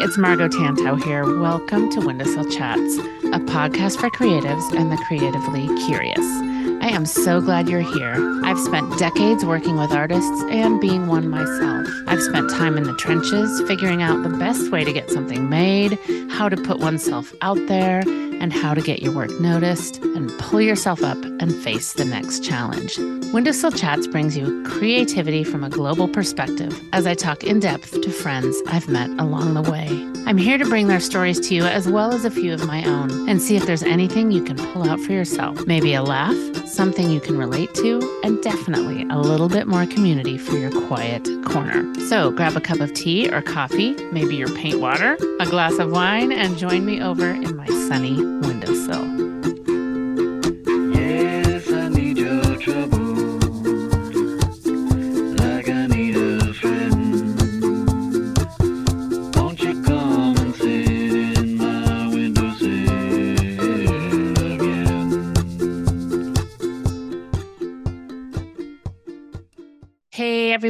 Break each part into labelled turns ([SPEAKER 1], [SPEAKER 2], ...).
[SPEAKER 1] it's Margo Tantau here. Welcome to Windowsill Chats, a podcast for creatives and the creatively curious. I am so glad you're here. I've spent decades working with artists and being one myself. I've spent time in the trenches figuring out the best way to get something made, how to put oneself out there, and how to get your work noticed and pull yourself up and face the next challenge. Windowsill Chats brings you creativity from a global perspective as I talk in depth to friends I've met along the way. I'm here to bring their stories to you as well as a few of my own and see if there's anything you can pull out for yourself. Maybe a laugh, something you can relate to, and definitely a little bit more community for your quiet corner. So grab a cup of tea or coffee, maybe your paint water, a glass of wine, and join me over in my sunny windowsill.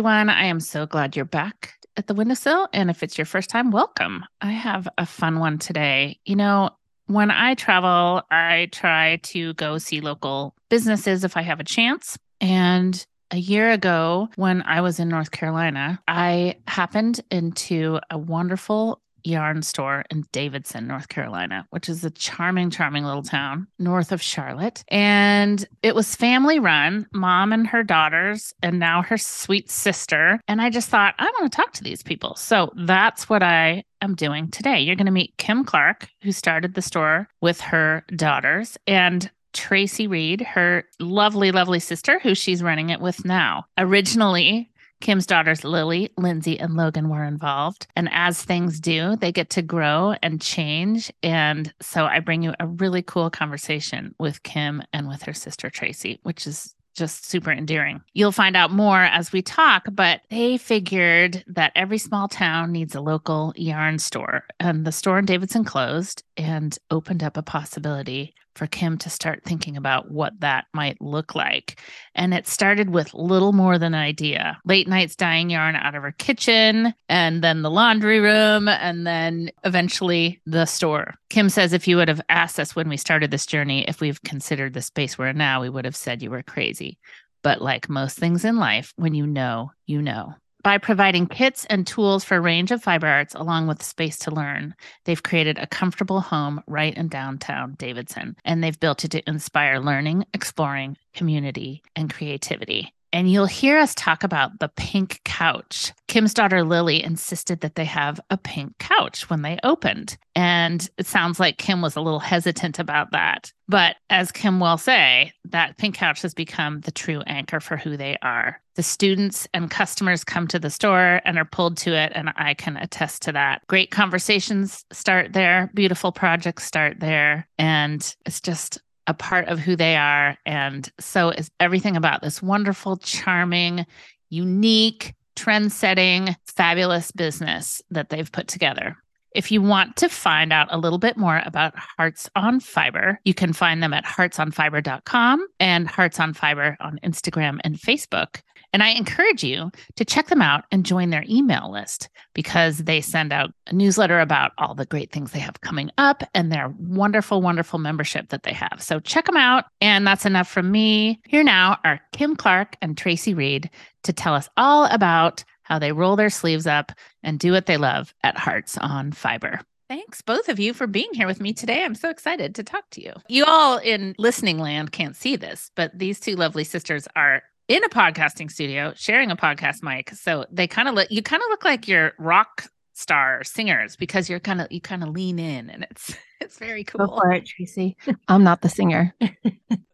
[SPEAKER 1] Everyone, I am so glad you're back at the windowsill. And if it's your first time, welcome. I have a fun one today. You know, when I travel, I try to go see local businesses if I have a chance. And a year ago, when I was in North Carolina, I happened into a wonderful yarn store in Davidson, North Carolina, which is a charming, charming little town north of Charlotte. And it was family run, mom and her daughters, and now her sweet sister. And I just thought, I want to talk to these people. So that's what I am doing today. You're going to meet Kim Clark, who started the store with her daughters, and Tracy Reed, her lovely, lovely sister, who she's running it with now. Originally, Kim's daughters, Lily, Lindsay, and Logan, were involved. And as things do, they get to grow and change. And so I bring you a really cool conversation with Kim and with her sister, Tracy, which is just super endearing. You'll find out more as we talk, but they figured that every small town needs a local yarn store. And the store in Davidson closed and opened up a possibility for Kim to start thinking about what that might look like. And it started with little more than an idea late nights dyeing yarn out of her kitchen, and then the laundry room, and then eventually the store. Kim says if you would have asked us when we started this journey if we've considered the space we're in now, we would have said you were crazy. But like most things in life, when you know, you know. By providing kits and tools for a range of fiber arts along with space to learn, they've created a comfortable home right in downtown Davidson. And they've built it to inspire learning, exploring, community, and creativity. And you'll hear us talk about the pink couch. Kim's daughter Lily insisted that they have a pink couch when they opened. And it sounds like Kim was a little hesitant about that. But as Kim will say, that pink couch has become the true anchor for who they are. The students and customers come to the store and are pulled to it, and I can attest to that. Great conversations start there, beautiful projects start there, and it's just a part of who they are. And so is everything about this wonderful, charming, unique, trend setting, fabulous business that they've put together. If you want to find out a little bit more about Hearts on Fiber, you can find them at heartsonfiber.com and Hearts on Fiber on Instagram and Facebook. And I encourage you to check them out and join their email list because they send out a newsletter about all the great things they have coming up and their wonderful, wonderful membership that they have. So check them out. And that's enough from me. Here now are Kim Clark and Tracy Reed to tell us all about how they roll their sleeves up and do what they love at Hearts on Fiber. Thanks, both of you, for being here with me today. I'm so excited to talk to you. You all in listening land can't see this, but these two lovely sisters are in a podcasting studio sharing a podcast mic. So they kind of look, you kind of look like you're rock star singers because you're kind of, you kind of lean in and it's, it's very
[SPEAKER 2] Go
[SPEAKER 1] cool.
[SPEAKER 2] for it, Tracy. I'm not the singer.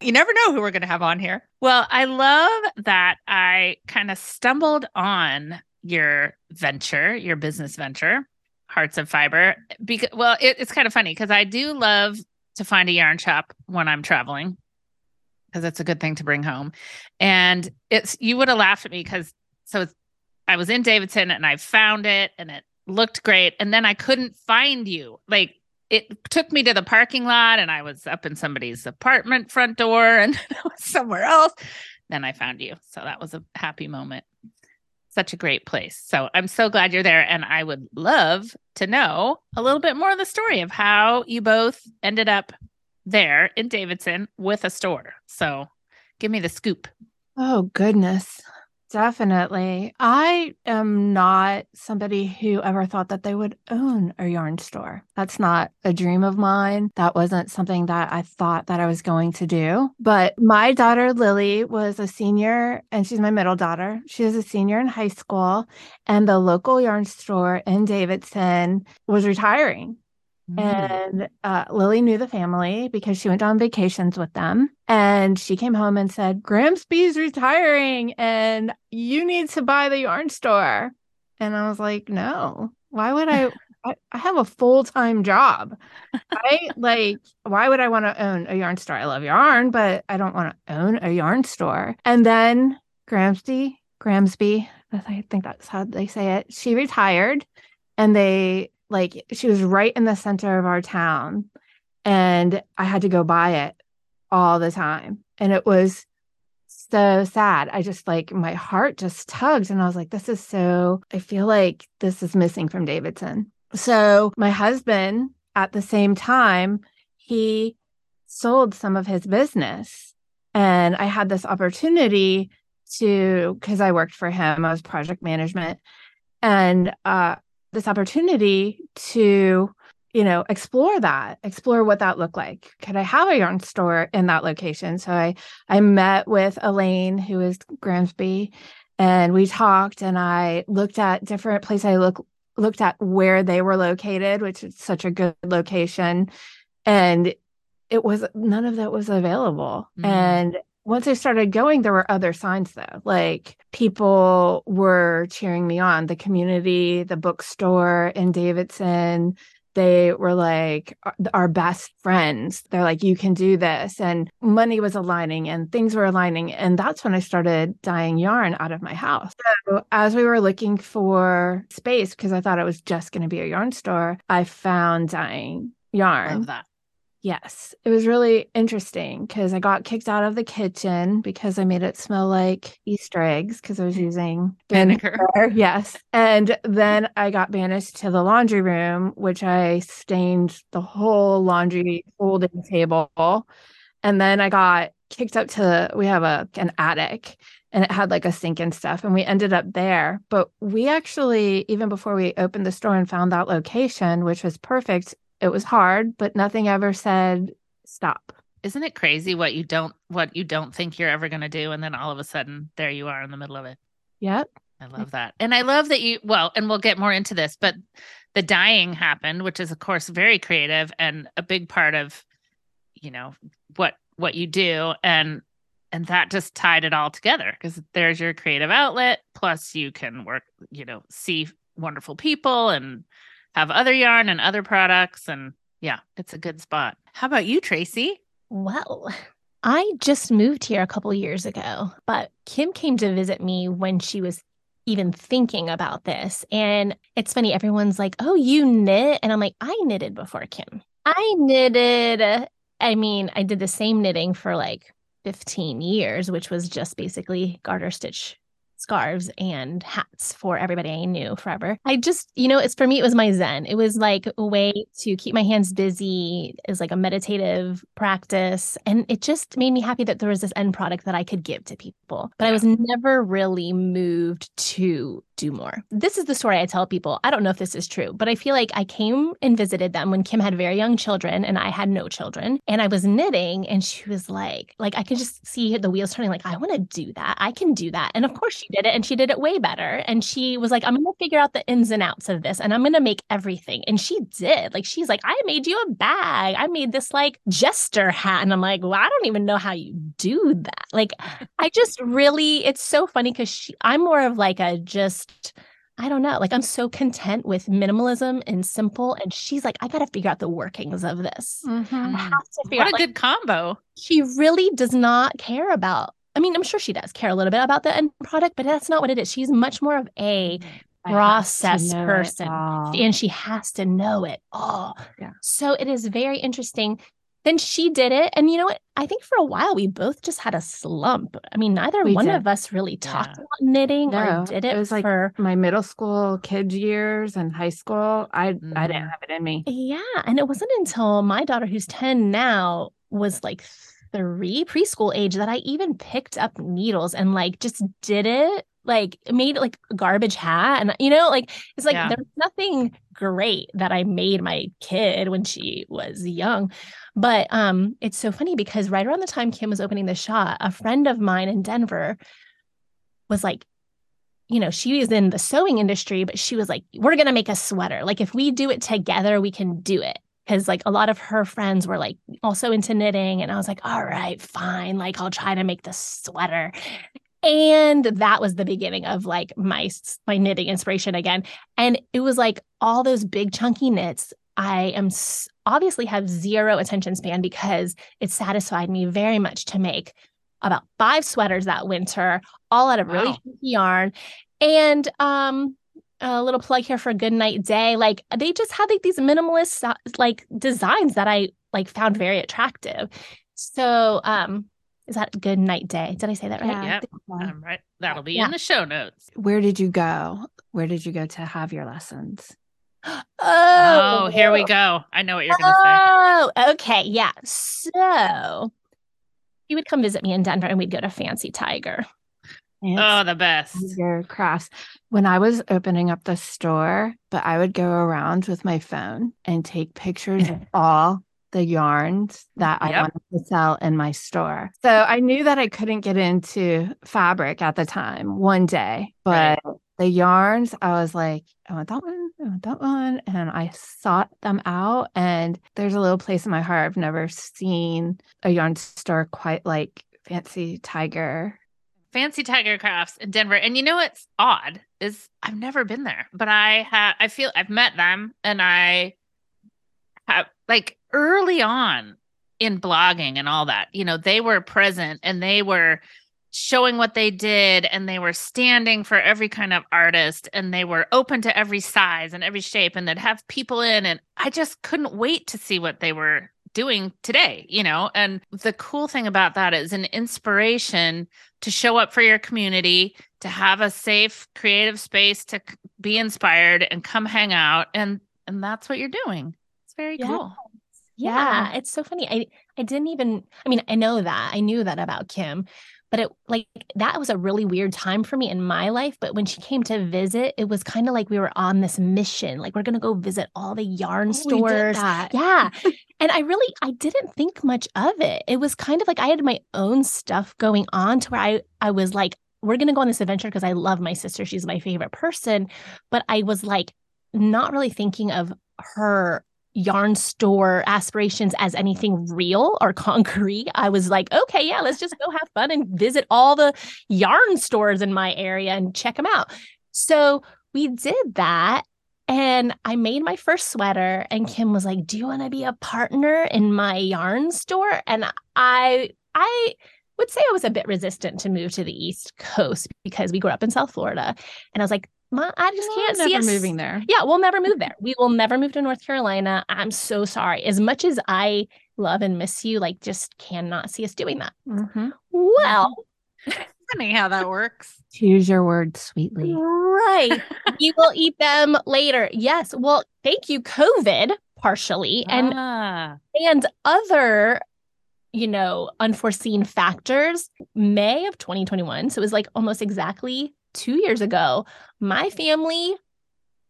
[SPEAKER 1] You never know who we're going to have on here. Well, I love that I kind of stumbled on your venture, your business venture, Hearts on Fiber. Because, well, it, it's kind of funny because I do love to find a yarn shop when I'm traveling because it's a good thing to bring home. And it's, you would have laughed at me because, so I was in Davidson and I found it and it looked great. And then I couldn't find you. Like, it took me to the parking lot and I was up in somebody's apartment front door and somewhere else. Then I found you. So that was a happy moment. such a great place. So I'm so glad you're there. And I would love to know a little bit more of the story of how you both ended up there in Davidson with a store. So give me the scoop.
[SPEAKER 2] Oh, goodness. Definitely. I am not somebody who ever thought that they would own a yarn store. That's not a dream of mine. That wasn't something that I thought that I was going to do. But my daughter, Lily, was a senior and she's my middle daughter. She was a senior in high school, and the local yarn store in Davidson was retiring.
[SPEAKER 1] Mm.
[SPEAKER 2] And uh, Lily knew the family because she went on vacations with them. And she came home and said, Gramsby's retiring and you need to buy the yarn store. And I was like, no, why would I? I, I have a full time job. I like, why would I want to own a yarn store? I love yarn, but I don't want to own a yarn store. And then Gramsby, Gramsby, I think that's how they say it. She retired and they like she was right in the center of our town and I had to go buy it all the time. And it was so sad. I just like my heart just tugged and I was like, this is so, I feel like this is missing from Davidson. So my husband at the same time, he sold some of his business. And I had this opportunity to, because I worked for him, I was project management. And uh, this opportunity to you know explore that explore what that looked like. Could i have a yarn store in that location? So i i met with elaine who is grimsby and we talked and i looked at different places i look looked at where they were located which is such a good location and it was none of that was available.
[SPEAKER 1] Mhm.
[SPEAKER 2] and once I started going, there were other signs though. Like people were cheering me on. The community, the bookstore in Davidson, they were like our- best friends. They're like, you can do this. And money was aligning and things were aligning. And that's when I started dyeing yarn out of my house. So as we were looking for space, because I thought it was just going to be a yarn store, I found dyeing yarn.
[SPEAKER 1] Love that.
[SPEAKER 2] Yes, it was really interesting because I got kicked out of the kitchen because I made it smell like Easter eggs because I was mm. using
[SPEAKER 1] Vinegar.
[SPEAKER 2] vinegar. Yes. And then I got banished to the laundry room, which I stained the whole laundry folding table. And then I got kicked up to we have a an attic and it had like a sink and stuff and we ended up there but we actually even before we opened the store and found that location which was perfect it was hard but nothing ever said stop
[SPEAKER 1] Isn't it crazy what you don't what you don't think you're ever going to do and then all of a sudden there you are in the middle of it.
[SPEAKER 2] yep
[SPEAKER 1] I love that. And I love that you well, and we'll get more into this, but the dying happened, which is of course very creative and a big part of you know what what you do and and that just tied it all together because there's your creative outlet plus you can work, you know, see wonderful people and have other yarn and other products and yeah, it's a good spot. How about you, Tracy?
[SPEAKER 3] Well, I just moved here a couple years ago, but Kim came to visit me when she was even thinking about this. And it's funny, everyone's like, oh, you knit? And I'm like, I knitted before Kim. I knitted, I mean, I did the same knitting for like 15 years, which was just basically garter stitch scarves and hats for everybody I knew forever. I just, you know, it's for me, it was my zen. It was like a way to keep my hands busy, is like a meditative practice. And it just made me happy that there was this end product that I could give to people. But I was never really moved to do more. This is the story I tell people. I don't know if this is true, but I feel like I came and visited them when Kim had very young children and I had no children. And I was knitting and she was like, like I can just see the wheels turning, like, I want to do that. I can do that. And of course she did it and she did it way better. And she was like, I'm gonna figure out the ins and outs of this and I'm gonna make everything. And she did. Like she's like, I made you a bag. I made this like jester hat. And I'm like, well, I don't even know how you do that. Like I just really, it's so funny because she I'm more of like a just, I don't know, like I'm so content with minimalism and simple. And she's like, I got to figure out the workings of this. I mm-hmm. have to figure
[SPEAKER 1] What
[SPEAKER 3] out.
[SPEAKER 1] a
[SPEAKER 3] like,
[SPEAKER 1] good combo.
[SPEAKER 3] she really does not care about. I mean, I'm sure she does care a little bit about the end product, but that's not what it is. She's much more of a
[SPEAKER 2] mm-hmm. I
[SPEAKER 3] process person. and she has to know it all.
[SPEAKER 2] Yeah.
[SPEAKER 3] So it is very interesting. Then she did it. And you know what? I think for a while we both just had a slump. I mean, neither
[SPEAKER 2] We
[SPEAKER 3] one
[SPEAKER 2] did.
[SPEAKER 3] of us really talked
[SPEAKER 1] Yeah.
[SPEAKER 3] about knitting
[SPEAKER 2] No,
[SPEAKER 3] or did it,
[SPEAKER 2] it was like
[SPEAKER 3] for
[SPEAKER 2] my middle school kids years and high school. I I didn't
[SPEAKER 1] Mhm.
[SPEAKER 2] have it in me.
[SPEAKER 3] Yeah. And it wasn't until my daughter, who's 10 now, was like three preschool age that I even picked up needles and like just did it, like made like a garbage hat. And, you know, like it's like
[SPEAKER 1] Yeah.
[SPEAKER 3] there's nothing great that I made my kid when she was young. But um, it's so funny because right around the time Kim was opening the shop, a friend of mine in Denver was like, you know, she was in the sewing industry, but she was like, we're going to make a sweater. Like, if we do it together, we can do it. Cause like a lot of her friends were like also into knitting. And I was like, all right, fine. Like, I'll try to make the sweater. And that was the beginning of like my my knitting inspiration again. And it was like all those big chunky knits. I am obviously have zero attention span because it satisfied me very much to make about five sweaters that winter, all out of really
[SPEAKER 1] Wow.
[SPEAKER 3] chunky yarn. And um a little plug here for Good Night Day. Like they just had like these minimalist uh, like designs that I like found very attractive. So um is that Good Night Day? Did I say that right?
[SPEAKER 2] Yeah, I
[SPEAKER 1] Yep. Um, right. That'll be
[SPEAKER 3] Yeah.
[SPEAKER 1] in the show notes.
[SPEAKER 2] Where did you go? Where did you go to have your lessons?
[SPEAKER 1] Oh, here we go. I know what you're going to say.
[SPEAKER 3] Oh, okay. Yeah. So he would come visit me in Denver and we'd go to Fancy Tiger.
[SPEAKER 1] Oh, the best.
[SPEAKER 2] your crafts. When I was opening up the store, but I would go around with my phone and take pictures of all the yarns that I
[SPEAKER 1] Yep.
[SPEAKER 2] wanted to sell in my store. So I knew that I couldn't get into fabric at the time one day, but
[SPEAKER 1] Right.
[SPEAKER 2] the yarns, I was like, I want that one, I want that one. And I sought them out. And there's a little place in my heart. I've never seen a yarn store quite like Fancy Tiger.
[SPEAKER 1] Fancy Tiger Crafts in Denver. And you know what's odd is I've never been there, but I have I feel I've met them and I have like early on in blogging and all that, you know, they were present and they were showing what they did and they were standing for every kind of artist and they were open to every size and every shape and they'd have people in and I just couldn't wait to see what they were doing today, you know. And the cool thing about that is an inspiration to show up for your community, to have a safe creative space to be inspired and come hang out and and that's what you're doing. Very
[SPEAKER 3] Yeah.
[SPEAKER 1] cool.
[SPEAKER 3] Yeah, it's so funny. I I didn't even I mean, I know that. I knew that about Kim, but it like that was a really weird time for me in my life, but when she came to visit, it was kind of like we were on this mission. Like we're going to go visit all the yarn
[SPEAKER 2] Oh,
[SPEAKER 3] stores. Yeah. and I really I didn't think much of it. It was kind of like I had my own stuff going on to where I I was like we're going to go on this adventure because I love my sister. She's my favorite person, but I was like not really thinking of her yarn store aspirations as anything real or concrete. I was like, okay, yeah, let's just go have fun and visit all the yarn stores in my area and check them out. So we did that. And I made my first sweater, and Kim was like, Do you want to be a partner in my yarn store? And I, I, would say I was a bit resistant to move to the East Coast because we grew up in South Florida. And I was like, Ma, I just
[SPEAKER 2] Well,
[SPEAKER 3] can't see
[SPEAKER 2] never
[SPEAKER 3] us
[SPEAKER 2] moving there.
[SPEAKER 3] yeah, we'll never move there. We will never move to North Carolina. I'm so sorry. As much as I love and miss you, like just cannot see us doing that.
[SPEAKER 2] Mhm.
[SPEAKER 3] Well,
[SPEAKER 1] Funny how that works.
[SPEAKER 2] Choose your words sweetly.
[SPEAKER 3] right. you will eat them later. Yes. Well, thank you, COVID, partially, and
[SPEAKER 1] ah,
[SPEAKER 3] and other you know unforeseen factors may of 2021 so it was like almost exactly two years ago my family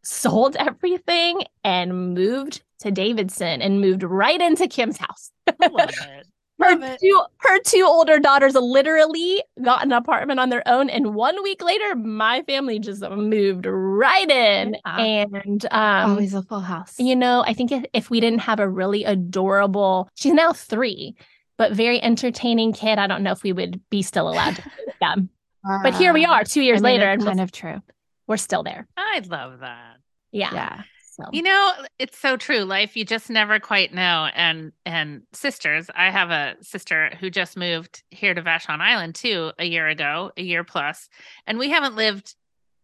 [SPEAKER 3] sold everything and moved to davidson and moved right into kim's house
[SPEAKER 1] I love it.
[SPEAKER 3] her two, her two older daughters literally got an apartment on their own and one week later my family just moved right in
[SPEAKER 2] Yeah.
[SPEAKER 3] and um
[SPEAKER 2] Always a full house.
[SPEAKER 3] you know, I think if, if we didn't have a really adorable, she's now three, but very entertaining kid, I don't know if we would be still allowed to play with. But here we are, two years
[SPEAKER 2] I mean,
[SPEAKER 3] later, and
[SPEAKER 2] kind
[SPEAKER 3] we're,
[SPEAKER 2] of true.
[SPEAKER 3] we're still there.
[SPEAKER 1] I love that.
[SPEAKER 3] Yeah.
[SPEAKER 2] Yeah.
[SPEAKER 3] So
[SPEAKER 1] You know, it's so true. Life you just never quite know. And and sisters, I have a sister who just moved here to Vashon Island too a year ago, a year plus, and we haven't lived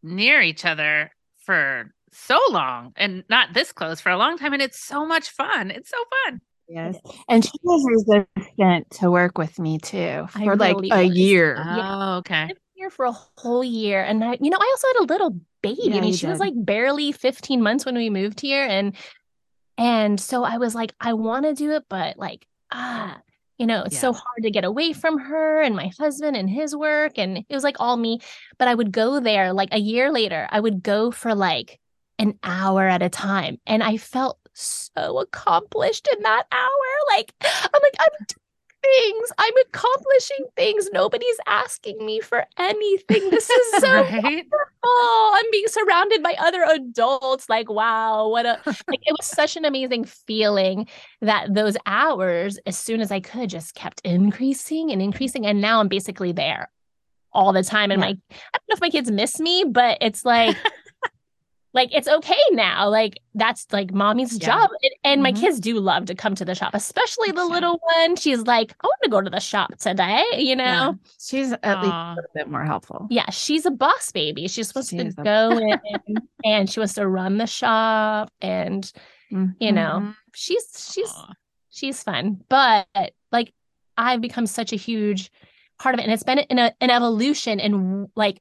[SPEAKER 1] near each other for so long and not this close for a long time and it's so much fun. It's so fun.
[SPEAKER 2] Yes. And she was resistant to work with me too
[SPEAKER 3] I
[SPEAKER 2] for like a
[SPEAKER 3] was.
[SPEAKER 2] year.
[SPEAKER 1] Oh, okay.
[SPEAKER 3] Here for a whole year and I you know I also had a little baby.
[SPEAKER 2] Yeah,
[SPEAKER 3] I mean she was like barely 15 months when we moved here and and so I was like I want to do it but like ah you know it's so hard to get away from her and my husband and his work and it was like all me. But I would go there like a year later I would go for like an hour at a time and I felt so accomplished in that hour. Like I'm like I'm things. I'm accomplishing things. Nobody's asking me for anything. This is so
[SPEAKER 1] right?
[SPEAKER 3] oh, I'm being surrounded by other adults. Like, wow, what a like it was such an amazing feeling that those hours, as soon as I could, just kept increasing and increasing. And now I'm basically there all the time. And
[SPEAKER 2] Yeah.
[SPEAKER 3] my I don't know if my kids miss me, but it's like like it's okay now. Like that's like mommy's
[SPEAKER 1] Yeah.
[SPEAKER 3] job. And, and my
[SPEAKER 2] Mhm.
[SPEAKER 3] kids do love to come to the shop, especially the little one. She's like, I want to go to the shop today, you know?
[SPEAKER 2] Yeah. She's at least a little bit more helpful.
[SPEAKER 3] Yeah, she's a boss baby. She's supposed
[SPEAKER 2] She
[SPEAKER 3] to
[SPEAKER 2] is a-
[SPEAKER 3] go in and she wants to run the shop and you know,
[SPEAKER 2] Mhm.
[SPEAKER 3] she's she's
[SPEAKER 1] Aw.
[SPEAKER 3] she's fun. But like I've become such a huge part of it and it's been an, an evolution and like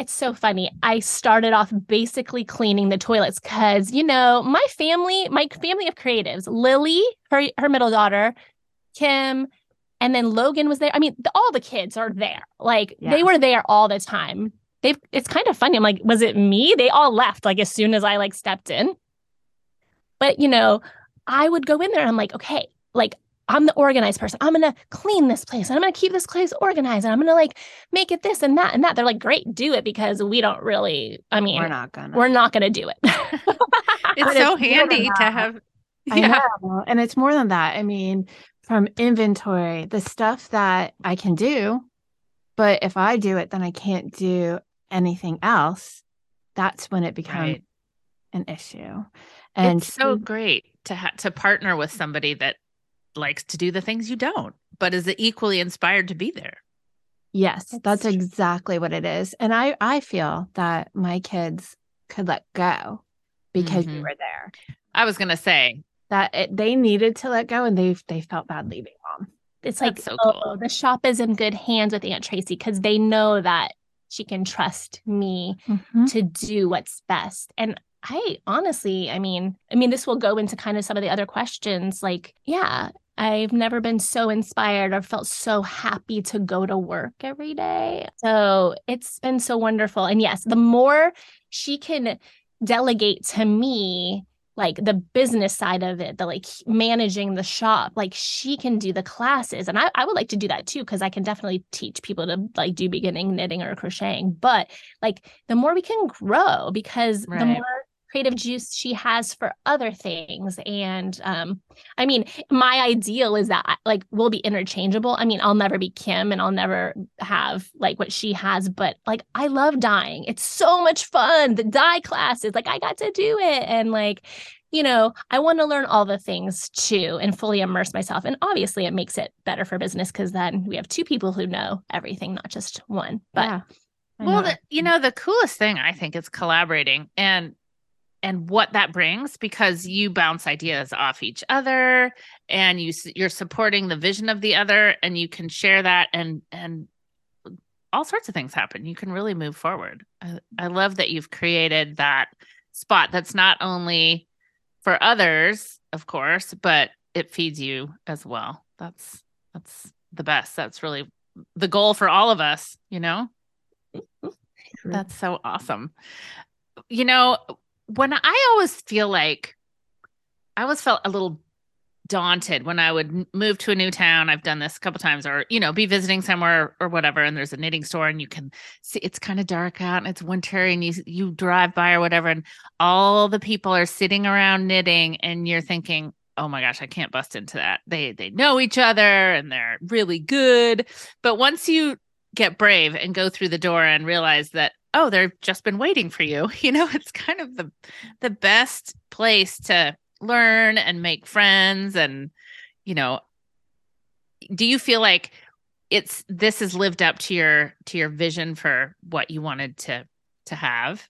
[SPEAKER 3] it's so funny. I started off basically cleaning the toilets cuz you know, my family, my family of creatives, Lily, her her middle daughter, Kim, and then Logan was there. I mean, the, all the kids are there. Like
[SPEAKER 2] Yeah.
[SPEAKER 3] they were there all the time. They've it's kind of funny. I'm like, was it me? They all left like as soon as I like stepped in. But you know, I would go in there and I'm like, okay, like I'm the organized person. I'm gonna clean this place and I'm gonna keep this place organized and I'm gonna like make it this and that and that. They're like, great, do it because we don't really, I mean,
[SPEAKER 2] We're not gonna.
[SPEAKER 3] we're not gonna do it.
[SPEAKER 1] It's so
[SPEAKER 2] it's
[SPEAKER 1] handy to have.
[SPEAKER 2] I
[SPEAKER 1] Yeah.
[SPEAKER 2] know. And it's more than that. I mean, from inventory, the stuff that I can do, but if I do it, then I can't do anything else. That's when it becomes
[SPEAKER 1] Right.
[SPEAKER 2] an issue. And
[SPEAKER 1] it's so great to ha- to partner with somebody that likes to do the things you don't, but is equally inspired to be there.
[SPEAKER 2] yes,
[SPEAKER 3] That's
[SPEAKER 2] that's exactly what it is. And I I feel that my kids could let go because you
[SPEAKER 1] Mhm.
[SPEAKER 2] were there.
[SPEAKER 1] I was gonna say,
[SPEAKER 2] That it, they needed to let go, and they they felt bad leaving mom.
[SPEAKER 3] it's like
[SPEAKER 1] That's so
[SPEAKER 3] oh,
[SPEAKER 1] cool.
[SPEAKER 3] the shop is in good hands with Aunt Tracy because they know that she can trust me to do what's best. And I honestly, I mean, I mean, this will go into kind of some of the other questions. Like, yeah, I've never been so inspired or felt so happy to go to work every day. So it's been so wonderful. And yes, the more she can delegate to me, like the business side of it, the like managing the shop, like she can do the classes. And I, I would like to do that too, because I can definitely teach people to like do beginning knitting or crocheting. But like the more we can grow because the more creative juice she has for other things. And um i mean my ideal is that like we'll be interchangeable. I mean i'll never be kim and i'll never have like what she has but like i love dyeing. It's so much fun. The dye classes like i got to do it. And like you know i want to learn all the things too and fully immerse myself. And obviously it makes it better for business because then we have two people who know everything not just one. But
[SPEAKER 2] yeah.
[SPEAKER 1] Well, the, you know, the coolest thing I think is collaborating. And and what that brings because you bounce ideas off each other and you you're supporting the vision of the other and you can share that and and all sorts of things happen. You can really move forward. I, I love that you've created that spot that's not only for others, of course, but it feeds you as well. That's that's the best. That's really the goal for all of us, you know?
[SPEAKER 2] Mm-hmm.
[SPEAKER 1] That's so awesome. You know, when I always feel like I always felt a little daunted when I would move to a new town. I've done this a couple times, or you know, be visiting somewhere or whatever, and there's a knitting store, and you can see it's kind of dark out and it's winter, and you you drive by or whatever, and all the people are sitting around knitting, and you're thinking, oh my gosh, I can't bust into that. They they know each other and they're really good, but once you get brave and go through the door and realize that oh they've just been waiting for you you know it's kind of the the best place to learn and make friends and you know do you feel like it's this has lived up to your to your vision for what you wanted to to have?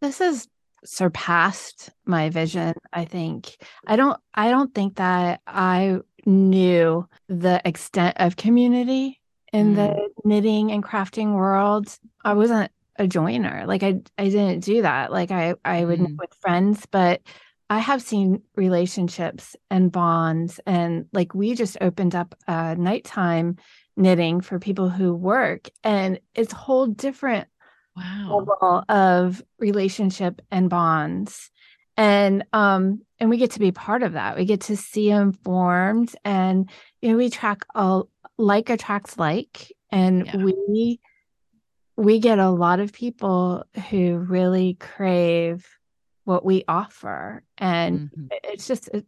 [SPEAKER 2] This has surpassed my vision i think. I don't i don't think that i knew the extent of community in the mm. knitting and crafting world i wasn't a joiner like i i didn't do that like i i would
[SPEAKER 1] Mm.
[SPEAKER 2] with friends but i have seen relationships and bonds and like we just opened up a nighttime knitting for people who work and it's a whole different
[SPEAKER 1] Wow.
[SPEAKER 2] level of relationship and bonds and um and we get to be part of that we get to see them formed and you know we track all like attracts like and
[SPEAKER 1] Yeah.
[SPEAKER 2] we we get a lot of people who really crave what we offer and
[SPEAKER 1] Mhm.
[SPEAKER 2] it's just it,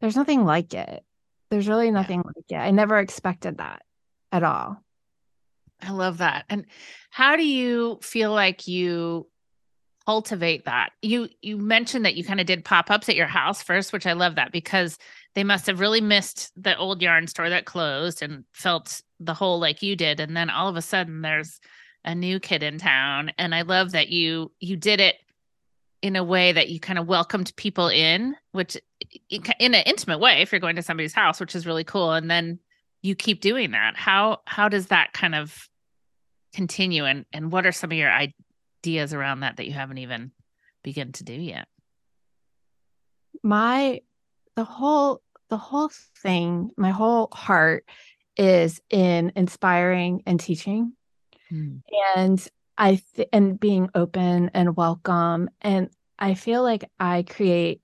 [SPEAKER 2] there's nothing like it there's really nothing like it i never expected that at all
[SPEAKER 1] I love that. And how do you feel like you cultivate that? You you mentioned that you kind of did pop-ups at your house first, which I love that because they must have really missed the old yarn store that closed and felt the hole like you did and then all of a sudden there's a new kid in town. And I love that you you did it in a way that you kind of welcomed people in, which in an intimate way if you're going to somebody's house, which is really cool. And then you keep doing that. How how does that kind of continue? And and what are some of your ideas around that that you haven't even begun to do yet?
[SPEAKER 2] My the whole the whole thing my whole heart is in inspiring and teaching and i th- and being open and welcome and i feel like i create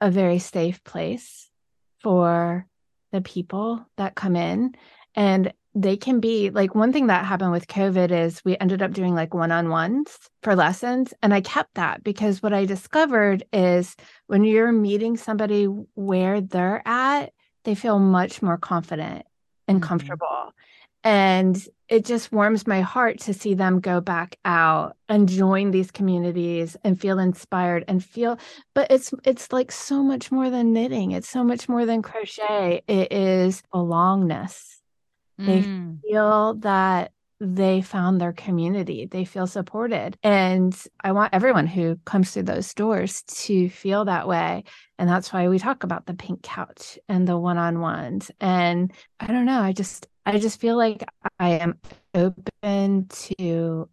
[SPEAKER 2] a very safe place for the people that come in and they can be like one thing that happened with covid is we ended up doing like one-on-ones for lessons and i kept that because what i discovered is when you're meeting somebody where they're at they feel much more confident and
[SPEAKER 1] Mhm.
[SPEAKER 2] comfortable and it just warms my heart to see them go back out and join these communities and feel inspired and feel but it's it's like so much more than knitting. It's so much more than crochet. It is belongness. They
[SPEAKER 1] Mm.
[SPEAKER 2] feel that they found their community. They feel supported. And i want everyone who comes through those doors to feel that way and that's why we talk about the pink couch and the one-on-ones and i don't know i just i just feel like i am open to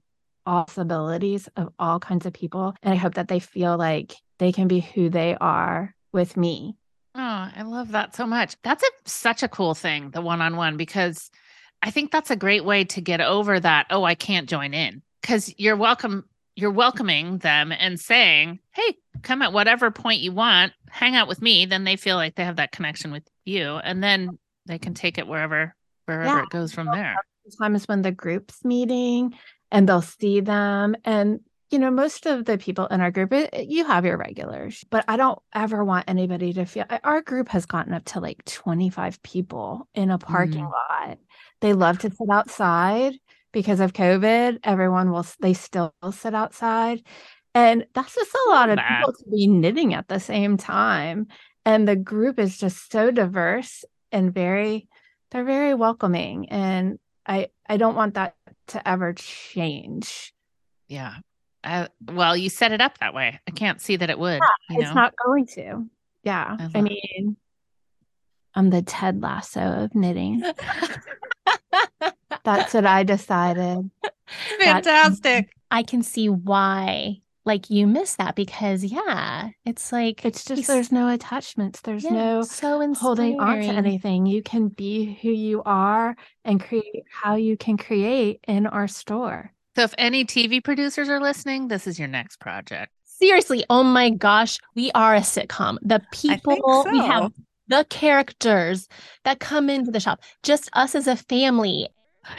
[SPEAKER 2] all possibilities of all kinds of people and i hope that they feel like they can be who they are with me
[SPEAKER 1] Oh, I love that so much. That's a such a cool thing, the one-on-one, because I think that's a great way to get over that, oh, I can't join in. Because you're welcome, you're welcoming them and saying, Hey, come at whatever point you want, hang out with me. Then they feel like they have that connection with you. And then they can take it wherever wherever
[SPEAKER 2] Yeah.
[SPEAKER 1] it goes from there.
[SPEAKER 2] sometimes when the group's meeting and they'll see them and you know most of the people in our group it, you have your regulars but i don't ever want anybody to feel our group has gotten up to like 25 people in a parking
[SPEAKER 1] Mm.
[SPEAKER 2] lot they love to sit outside because of covid everyone will they still sit outside and that's just a lot of
[SPEAKER 1] that.
[SPEAKER 2] people to be knitting at the same time and the group is just so diverse and very they're very welcoming and i i don't want that to ever change
[SPEAKER 1] Yeah. Uh, well, you set it up that way. I can't see that it would. you
[SPEAKER 2] it's
[SPEAKER 1] know?
[SPEAKER 2] not going to yeah
[SPEAKER 1] I
[SPEAKER 2] i, mean i'm the ted lasso of knitting that's what i decided
[SPEAKER 1] fantastic.
[SPEAKER 3] I can see why like you miss that because yeah, it's like
[SPEAKER 2] it's just there's no attachments there's
[SPEAKER 3] yeah,
[SPEAKER 2] no
[SPEAKER 3] so inspiring.
[SPEAKER 2] holding on to anything you can be who you are and create how you can create in our store
[SPEAKER 1] So if any TV producers are listening, this is your next project.
[SPEAKER 3] Seriously, oh my gosh, we are a sitcom. The people we have the characters that come into the shop, just us as a family.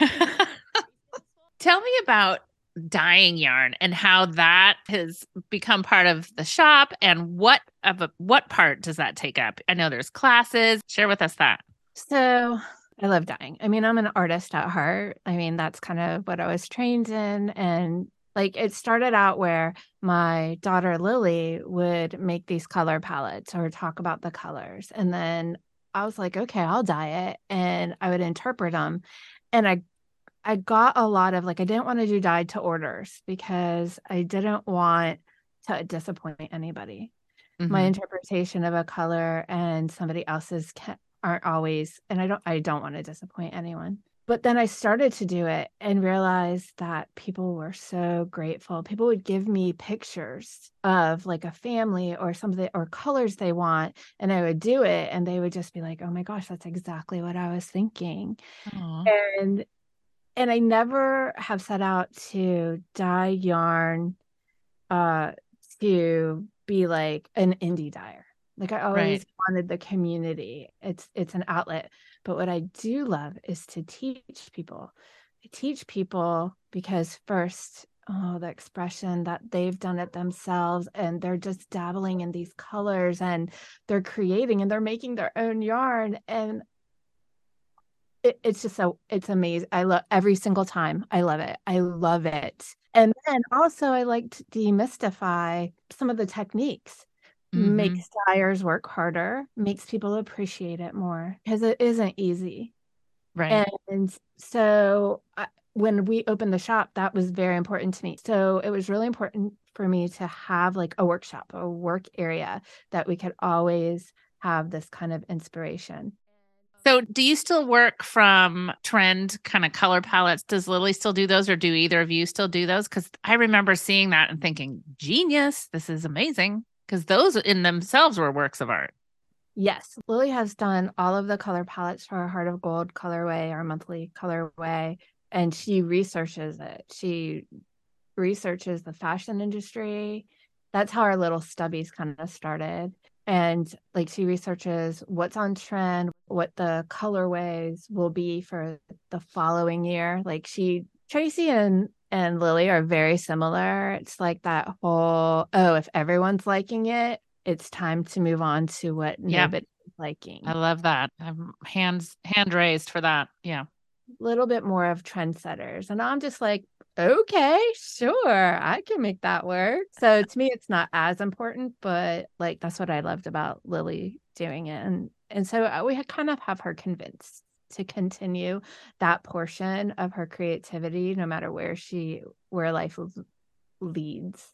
[SPEAKER 1] Tell me about dyeing yarn and how that has become part of the shop and what of a, what part does that take up? I know there's classes. Share with us that.
[SPEAKER 2] So I love dyeing. I mean, I'm an artist at heart. I mean, that's kind of what I was trained in. And like it started out where my daughter Lily would make these color palettes or talk about the colors. And then I was like, okay, I'll dye it. And I would interpret them. And I I got a lot of like I didn't want to do dyed to orders because I didn't want to disappoint anybody. My
[SPEAKER 1] Mhm.
[SPEAKER 2] interpretation of a color and somebody else's ca- aren't always, and I don't I don't want to disappoint anyone. But then I started to do it and realized that people were so grateful. People would give me pictures of like a family or something or colors they want, and I would do it, and they would just be like, "Oh my gosh, that's exactly what I was thinking."
[SPEAKER 1] Aw.
[SPEAKER 2] and and I never have set out to dye yarn uh to be like an indie dyer. Like I always
[SPEAKER 1] Right.
[SPEAKER 2] wanted the community. It's it's an outlet. But what I do love is to teach people. I teach people because first, oh, the expression that they've done it themselves and they're just dabbling in these colors and they're creating and they're making their own yarn and it, it's just so it's amazing. I love every single time. I love it. I love it. And then also I like to demystify some of the techniques.
[SPEAKER 1] Mhm.
[SPEAKER 2] Makes dyers work harder, makes people appreciate it more because it isn't easy.
[SPEAKER 1] Right.
[SPEAKER 2] And so I, when we opened the shop, that was very important to me. So it was really important for me to have like a workshop, a work area that we could always have this kind of inspiration.
[SPEAKER 1] So, do you still work from trend kind of color palettes? Does Lily still do those, or do either of you still do those? Because I remember seeing that and thinking, genius, this is amazing. Because those in themselves were works of art.
[SPEAKER 2] Yes, Lily has done all of the color palettes for our Heart of Gold colorway, our monthly colorway, and she researches it. She researches the fashion industry. That's how our little stubbies kind of started. And like she researches what's on trend, what the colorways will be for the following year. Like she, Tracy and and Lily are very similar. It's like that whole, oh, if everyone's liking it, it's time to move on to what
[SPEAKER 1] Yeah.
[SPEAKER 2] nobody's liking.
[SPEAKER 1] I love that. I'm hands hand raised for that. Yeah.
[SPEAKER 2] A little bit more of trendsetters. And I'm just like, okay, sure, I can make that work. So to me, it's not as important, but like that's what I loved about Lily doing it. And and so uh, we kind of have her convinced to continue that portion of her creativity, no matter where she where life leads.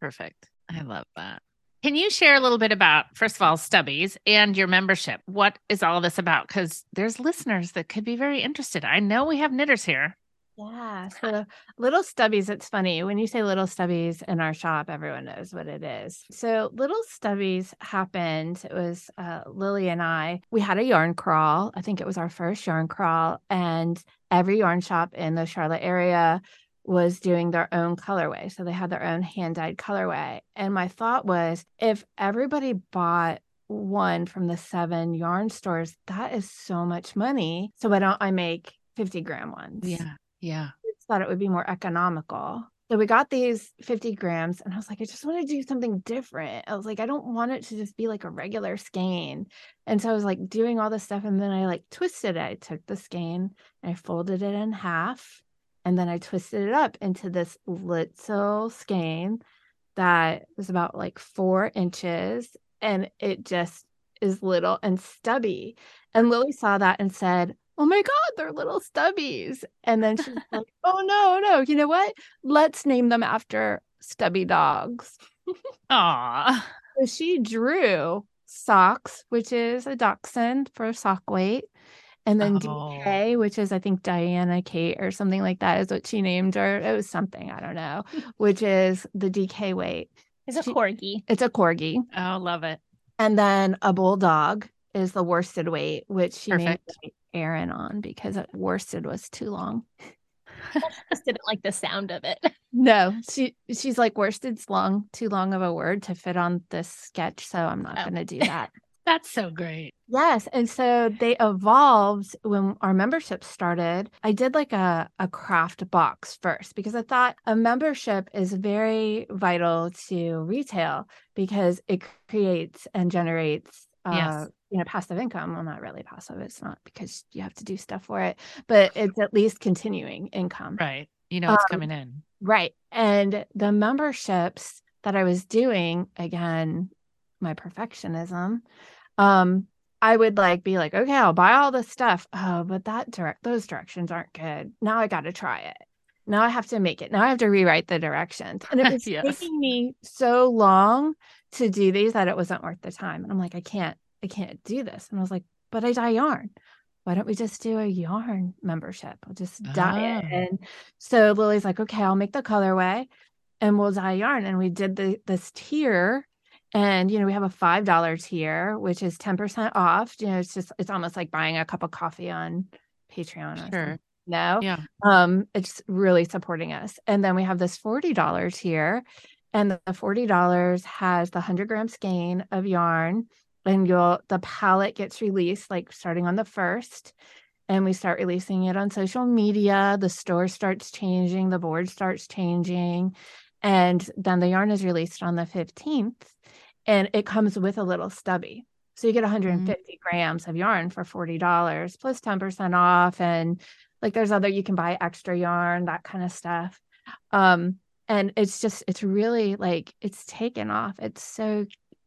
[SPEAKER 1] Perfect. I love that. Can you share a little bit about, first of all, Stubbies and your membership? What is all this about? Because there's listeners that could be very interested. I know we have knitters here.
[SPEAKER 2] Yeah. So little stubbies, it's funny. When you say little stubbies in our shop, everyone knows what it is. So little stubbies happened. It was uh, Lily and I, we had a yarn crawl. I think it was our first yarn crawl. And every yarn shop in the Charlotte area was doing their own colorway. So they had their own hand dyed colorway. And my thought was if everybody bought one from the seven yarn stores, that is so much money. So why don't I make 50 gram ones?
[SPEAKER 1] Yeah.
[SPEAKER 2] Just thought it would be more economical. So we got these 50 grams, and I was like, I just want to do something different. I was like, I don't want it to just be like a regular skein. And so I was like doing all this stuff, and then I like twisted it. I took the skein and I folded it in half, and then I twisted it up into this little skein that was about like four inches, and it just is little and stubby. And Lily saw that and said, Oh my God, they're little stubbies. And then she's like, Oh no, no, you know what? Let's name them after stubby dogs.
[SPEAKER 1] Aw.
[SPEAKER 2] So she drew socks, which is a dachshund for sock weight. And then
[SPEAKER 1] Oh.
[SPEAKER 2] DK, which is I think Diana Kate or something like that is what she named her. It was something, I don't know, which is the DK weight.
[SPEAKER 3] It's a
[SPEAKER 2] She-
[SPEAKER 3] corgi.
[SPEAKER 2] It's a corgi.
[SPEAKER 1] Oh, love it.
[SPEAKER 2] And then a bulldog is the worsted weight, which she named
[SPEAKER 1] Perfect.
[SPEAKER 2] Aaron on because it- worsted was too long.
[SPEAKER 3] Just didn't like the sound of it.
[SPEAKER 2] No, she she's like worsted's long, too long of a word to fit on this sketch, so I'm not
[SPEAKER 3] Oh.
[SPEAKER 2] going to do that.
[SPEAKER 1] That's so great.
[SPEAKER 2] yes, and so they evolved when our membership started. I did like a a craft box first because I thought a membership is very vital to retail because it creates and generates uh
[SPEAKER 1] Yes.
[SPEAKER 2] You know passive income. Well, not really passive. It's not because you have to do stuff for it, but it's at least continuing income.
[SPEAKER 1] Right. You know, it's
[SPEAKER 2] Um,
[SPEAKER 1] coming in.
[SPEAKER 2] Right. And the memberships that I was doing, again, my perfectionism, um, I would like be like, okay, I'll buy all this stuff. Oh, but that direct those directions aren't good. Now I gotta try it. now I have to make it. Now I have to rewrite the directions. And it was
[SPEAKER 1] Yes.
[SPEAKER 2] taking me so long to do these that it wasn't worth the time. And I'm like, I can't, I can't do this. And I was like, but I dye yarn. Why don't we just do a yarn membership? I'll just dye it.
[SPEAKER 1] Ah.
[SPEAKER 2] And so Lily's like, okay, I'll make the colorway and we'll dye yarn. And we did the this tier. And you know, we have a five dollar tier, which is 10% off. You know, it's just it's almost like buying a cup of coffee on Patreon or.
[SPEAKER 1] Sure.
[SPEAKER 2] No
[SPEAKER 1] Yeah.
[SPEAKER 2] um it's really supporting us and then we have this $40 tier and the $40 has the 100 gram skein of yarn and you'll the palette gets released like starting on the first and we start releasing it on social media the store starts changing the board starts changing and then the yarn is released on the 15th and it comes with a little stubby. So you get 150 grams of yarn for $40 plus 10% off and like there's other you can buy extra yarn that kind of stuff. Um and it's just it's really like it's taken off. It's so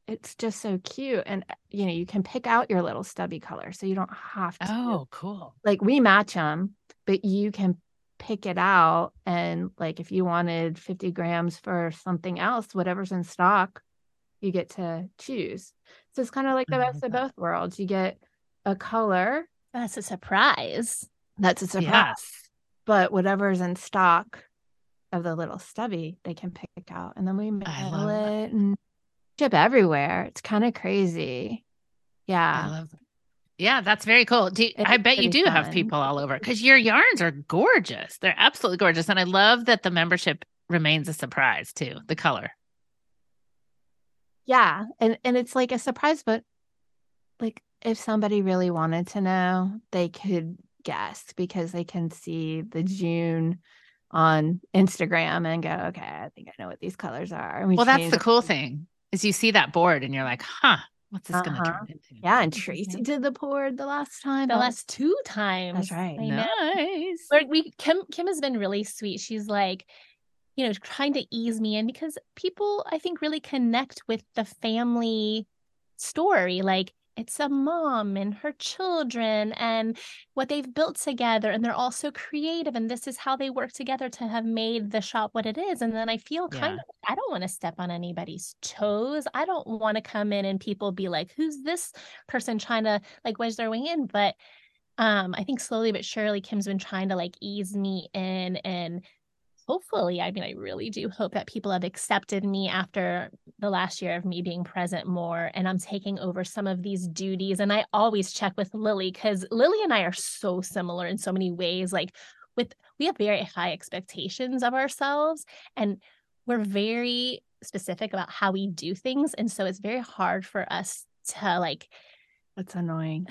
[SPEAKER 2] it's just so cute and uh, you know you can pick out your little stubby color so you don't have to
[SPEAKER 1] Oh, cool.
[SPEAKER 2] like we match them but you can pick it out and like if you wanted 50 grams for something else whatever's in stock you get to choose so it's kind of like the
[SPEAKER 1] I love
[SPEAKER 2] best of both worlds you get a color
[SPEAKER 3] That's a surprise.
[SPEAKER 2] that's a surprise
[SPEAKER 1] Yes.
[SPEAKER 2] but whatever's in stock of the little stubby they can pick out and then we mail
[SPEAKER 1] I that.
[SPEAKER 2] it and ship everywhere it's kind of crazy
[SPEAKER 1] I
[SPEAKER 2] yeah.
[SPEAKER 1] Yeah, that's very cool. Do, I bet you do have people all over because your yarns are gorgeous. They're absolutely gorgeous. And I love that the membership remains a surprise too, the color.
[SPEAKER 2] yeah and and it's like a surprise but like if somebody really wanted to know they could guess because they can see the june on instagram and go okay i think i know what these colors are we
[SPEAKER 1] Well, that's the cool thing is you see that board and you're like, huh, what's this going to
[SPEAKER 2] Uh-huh.
[SPEAKER 1] turn into?
[SPEAKER 2] yeah and tracy did the board the last time
[SPEAKER 3] The
[SPEAKER 2] That
[SPEAKER 3] last two times.
[SPEAKER 2] That's right.
[SPEAKER 3] I.
[SPEAKER 1] Nice.
[SPEAKER 3] Where we Kim Kim has been really sweet. She's like, you know, trying to ease me in because people I think really connect with the family story. Like it's a mom and her children and what they've built together and they're all so creative and this is how they work together to have made the shop what it is and then i feel kind
[SPEAKER 1] Yeah.
[SPEAKER 3] of i don't want to step on anybody's toes i don't want to come in and people be like who's this person trying to like wedge their way in but um i think slowly but surely kim's been trying to like ease me in and hopefully i mean i really do hope that people have accepted me after the last year of me being present more and i'm taking over some of these duties. And i always check with lily because lily and i are so similar in so many ways like with we have very high expectations of ourselves and we're very specific about how we do things. And so it's very hard for us to like
[SPEAKER 2] that's annoying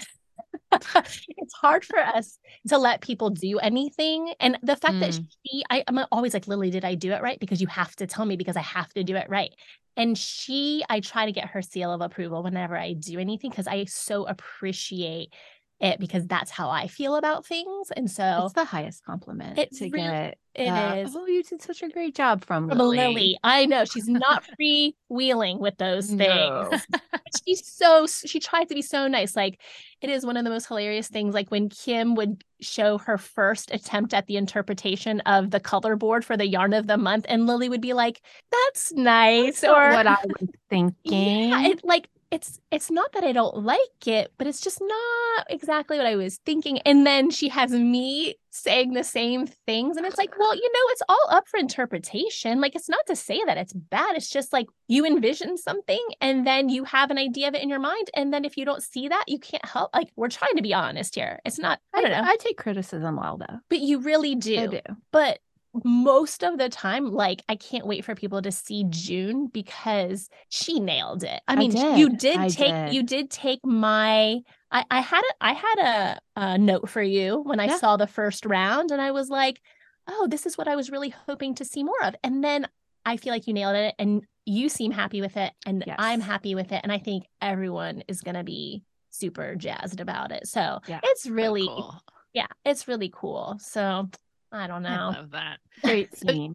[SPEAKER 3] it's hard for us to let people do anything. And the fact that
[SPEAKER 1] Mm.
[SPEAKER 3] she, I, I'm always like, Lily, did I do it right? Because you have to tell me because I have to do it right. And she, I try to get her seal of approval whenever I do anything because I so appreciate it because that's how I feel about things. And so
[SPEAKER 2] it's the highest compliment
[SPEAKER 3] It
[SPEAKER 2] to
[SPEAKER 3] really
[SPEAKER 2] get
[SPEAKER 3] it is
[SPEAKER 2] oh you did such a great job from,
[SPEAKER 3] from
[SPEAKER 2] Lily.
[SPEAKER 3] Lily. I know she's not freewheeling with those things.
[SPEAKER 2] No.
[SPEAKER 3] she's so she tried to be so nice like it is one of the most hilarious things like when kim would show her first attempt at the interpretation of the color board for the yarn of the month and lily would be like that's nice
[SPEAKER 2] Not
[SPEAKER 3] or
[SPEAKER 2] what I was thinking.
[SPEAKER 3] yeah, it, like it's it's not that I don't like it, but it's just not exactly what I was thinking. And then she has me saying the same things, and it's like, well, you know, it's all up for interpretation. Like, it's not to say that it's bad. It's just like you envision something, and then you have an idea of it in your mind, and then if you don't see that, you can't help. Like, we're trying to be honest here. It's not. I don't know,
[SPEAKER 2] I take criticism well though.
[SPEAKER 3] but you really do.
[SPEAKER 2] I
[SPEAKER 3] do
[SPEAKER 2] do.
[SPEAKER 3] but most of the time like i can't wait for people to see june because she nailed it i
[SPEAKER 2] I
[SPEAKER 3] mean you
[SPEAKER 2] did.
[SPEAKER 3] did
[SPEAKER 2] I
[SPEAKER 3] take
[SPEAKER 2] did.
[SPEAKER 3] you did take my i i had a i had a, a note for you when i
[SPEAKER 2] Yeah.
[SPEAKER 3] saw the first round and i was like oh this is what i was really hoping to see more of and then i feel like you nailed it and you seem happy with it and i'm happy with it and i think everyone is going to be super jazzed about it so
[SPEAKER 2] Yeah.
[SPEAKER 3] it's really
[SPEAKER 1] cool.
[SPEAKER 3] yeah it's really cool so i don't know.
[SPEAKER 1] I love that.
[SPEAKER 2] Great scene.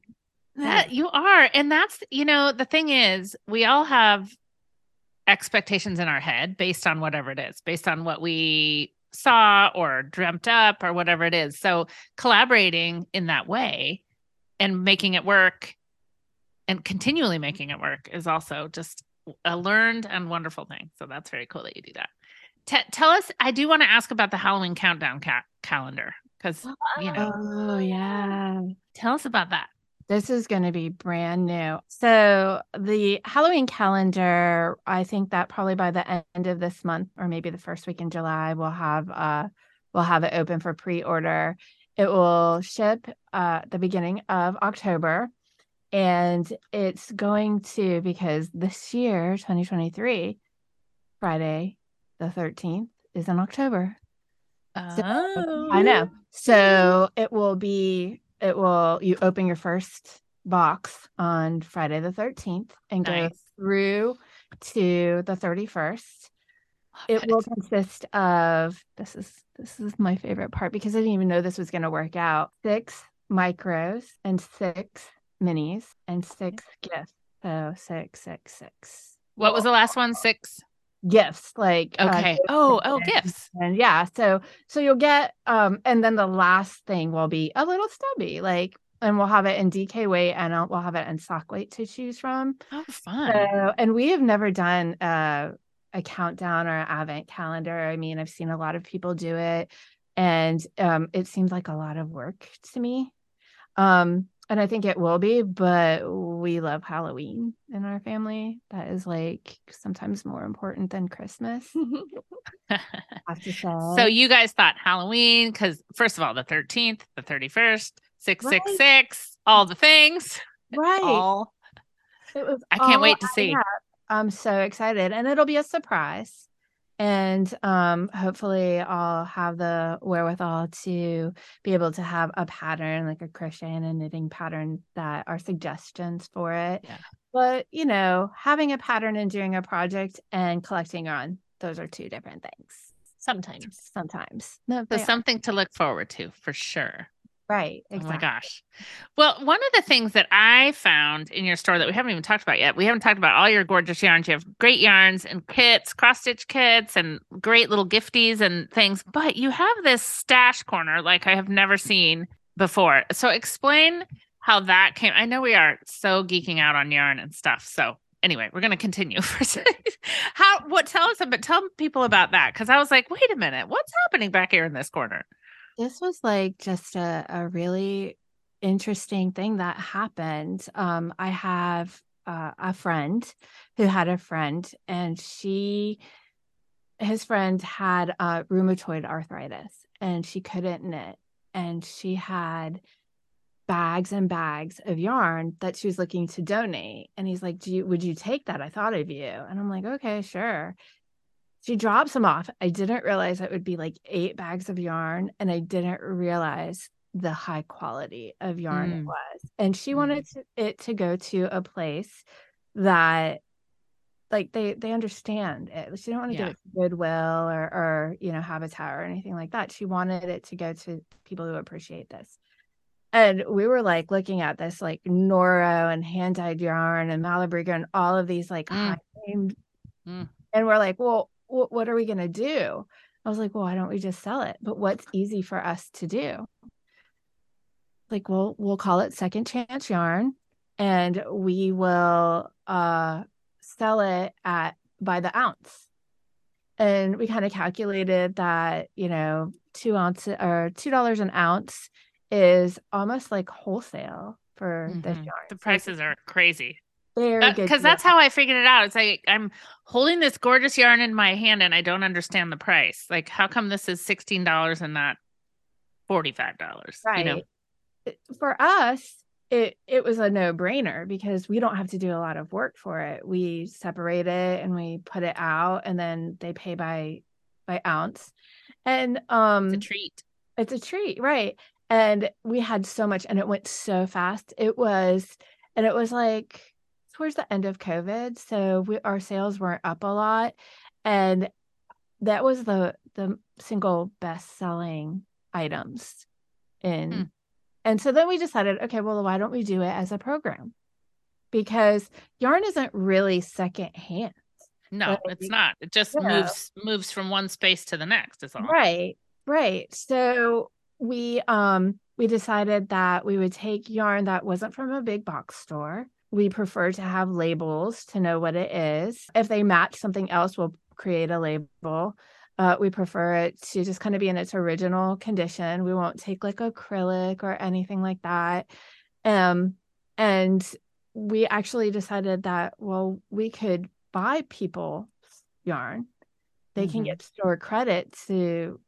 [SPEAKER 1] That you are. And that's, you know, the thing is, we all have expectations in our head based on whatever it is, based on what we saw or dreamt up or whatever it is. So collaborating in that way and making it work and continually making it work is also just a learned and wonderful thing. So that's very cool that you do that. T- tell us, I do want to ask about the Halloween countdown ca- calendar because, you know,
[SPEAKER 2] Oh, yeah.
[SPEAKER 1] tell us about that.
[SPEAKER 2] This is going to be brand new. So, the Halloween calendar, I think that probably by the end of this month or maybe the first week in July, we'll have uh we'll have it open for pre-order. It will ship uh the beginning of October and it's going to because this year, 2023, Friday the 13th is in October.
[SPEAKER 1] Oh,
[SPEAKER 2] I know. So it will be, it will, you open your first box on Friday the 13th and go through to the 31st. It will consist of, this is, this is my favorite part because I didn't even know this was going to work out. Six micros and six minis and six gifts. So six, six, six
[SPEAKER 1] What was the last one? Six.
[SPEAKER 2] Gifts like uh,
[SPEAKER 1] Okay.
[SPEAKER 2] gifts
[SPEAKER 1] oh, oh, gifts.
[SPEAKER 2] and yeah so so you'll get um and then the last thing will be a little stubby like and we'll have it in dk weight and uh, we'll have it in sock weight to choose from
[SPEAKER 1] Oh, fun.
[SPEAKER 2] so and we have never done uh, a countdown or an advent calendar i mean i've seen a lot of people do it and um it seems like a lot of work to me um and i think it will be but we love halloween in our family that is like sometimes more important than christmas I have to say
[SPEAKER 1] so you guys thought Halloween because first of all, the 13th, the 31st, 666, all the things.
[SPEAKER 2] right
[SPEAKER 1] All
[SPEAKER 2] It was
[SPEAKER 1] I can't wait to see.
[SPEAKER 2] up. I'm so excited. And it'll be a surprise. And um hopefully I'll have the wherewithal to be able to have a pattern, like a crochet and a knitting pattern that are suggestions for it.
[SPEAKER 1] Yeah.
[SPEAKER 2] But you know, having a pattern and doing a project and collecting on, those are two different things.
[SPEAKER 3] Sometimes.
[SPEAKER 2] Sometimes. No,
[SPEAKER 1] so something to look forward to for sure.
[SPEAKER 2] Right.
[SPEAKER 1] Oh my
[SPEAKER 2] Exactly.
[SPEAKER 1] gosh. Well, one of the things that I found in your store that we haven't even talked about yet, we haven't talked about all your gorgeous yarns. You have great yarns and kits, cross stitch kits, and great little gifties and things, but you have this stash corner like I have never seen before. So explain how that came. I know we are so geeking out on yarn and stuff. So anyway, we're going to continue for a second. How, what, tell us but tell people about that. Cause I was like, wait a minute, what's happening back here in this corner?
[SPEAKER 2] This was like just a, a really interesting thing that happened. Um, I have uh, a friend who had a friend, and she, his friend had uh, rheumatoid arthritis, and she couldn't knit, and she had bags and bags of yarn that she was looking to donate. And he's like, "Do you would you take that? I thought of you." And I'm like, "Okay, sure." She drops them off. I didn't realize it would be like eight bags of yarn, and I didn't realize the high quality of yarn
[SPEAKER 1] Mm.
[SPEAKER 2] it was. And she wanted to, it to go to a place that like they they understand it. She didn't want to
[SPEAKER 1] Yeah.
[SPEAKER 2] give it to Goodwill or or you know Habitat or anything like that. She wanted it to go to people who appreciate this. And we were like looking at this like Noro and hand dyed yarn and Malabrigo and all of these like
[SPEAKER 1] Mm.
[SPEAKER 2] high named,
[SPEAKER 1] Mm.
[SPEAKER 2] and we're like, well, what are we gonna do? I was like, well, why don't we just sell it? But what's easy for us to do? Like, we'll we'll call it second chance yarn, and we will uh sell it at by the ounce. And we kind of calculated that, you know, two ounces or two dollars an ounce is almost like wholesale for this
[SPEAKER 1] Mhm.
[SPEAKER 2] yarn.
[SPEAKER 1] The prices are crazy.
[SPEAKER 2] Very good
[SPEAKER 1] because that's how I figured it out. It's like I'm holding this gorgeous yarn in my hand and I don't understand the price. Like, how come this is sixteen dollars and not forty five dollars?
[SPEAKER 2] right.
[SPEAKER 1] You know,
[SPEAKER 2] For us, it it was a no brainer because we don't have to do a lot of work for it. We separate it and we put it out, and then they pay by by ounce. And um,
[SPEAKER 1] it's a treat.
[SPEAKER 2] It's a treat, right? And we had so much, and it went so fast. It was, and it was like towards the end of COVID, so we, our sales weren't up a lot, and that was the the single best selling items in.
[SPEAKER 1] Hmm.
[SPEAKER 2] And so then we decided, okay, well, why don't we do it as a program? Because yarn isn't really second hand.
[SPEAKER 1] No,
[SPEAKER 2] Like,
[SPEAKER 1] it's not. It just
[SPEAKER 2] yeah.
[SPEAKER 1] moves moves from one space to the next. Is all.
[SPEAKER 2] Right, right. So we um we decided that we would take yarn that wasn't from a big box store. We prefer to have labels to know what it is. If they match something else, we'll create a label. Uh, we prefer it to just kind of be in its original condition. We won't take like acrylic or anything like that. Um, and we actually decided that, well, we could buy people yarn. They can
[SPEAKER 1] Mhm.
[SPEAKER 2] get store credit to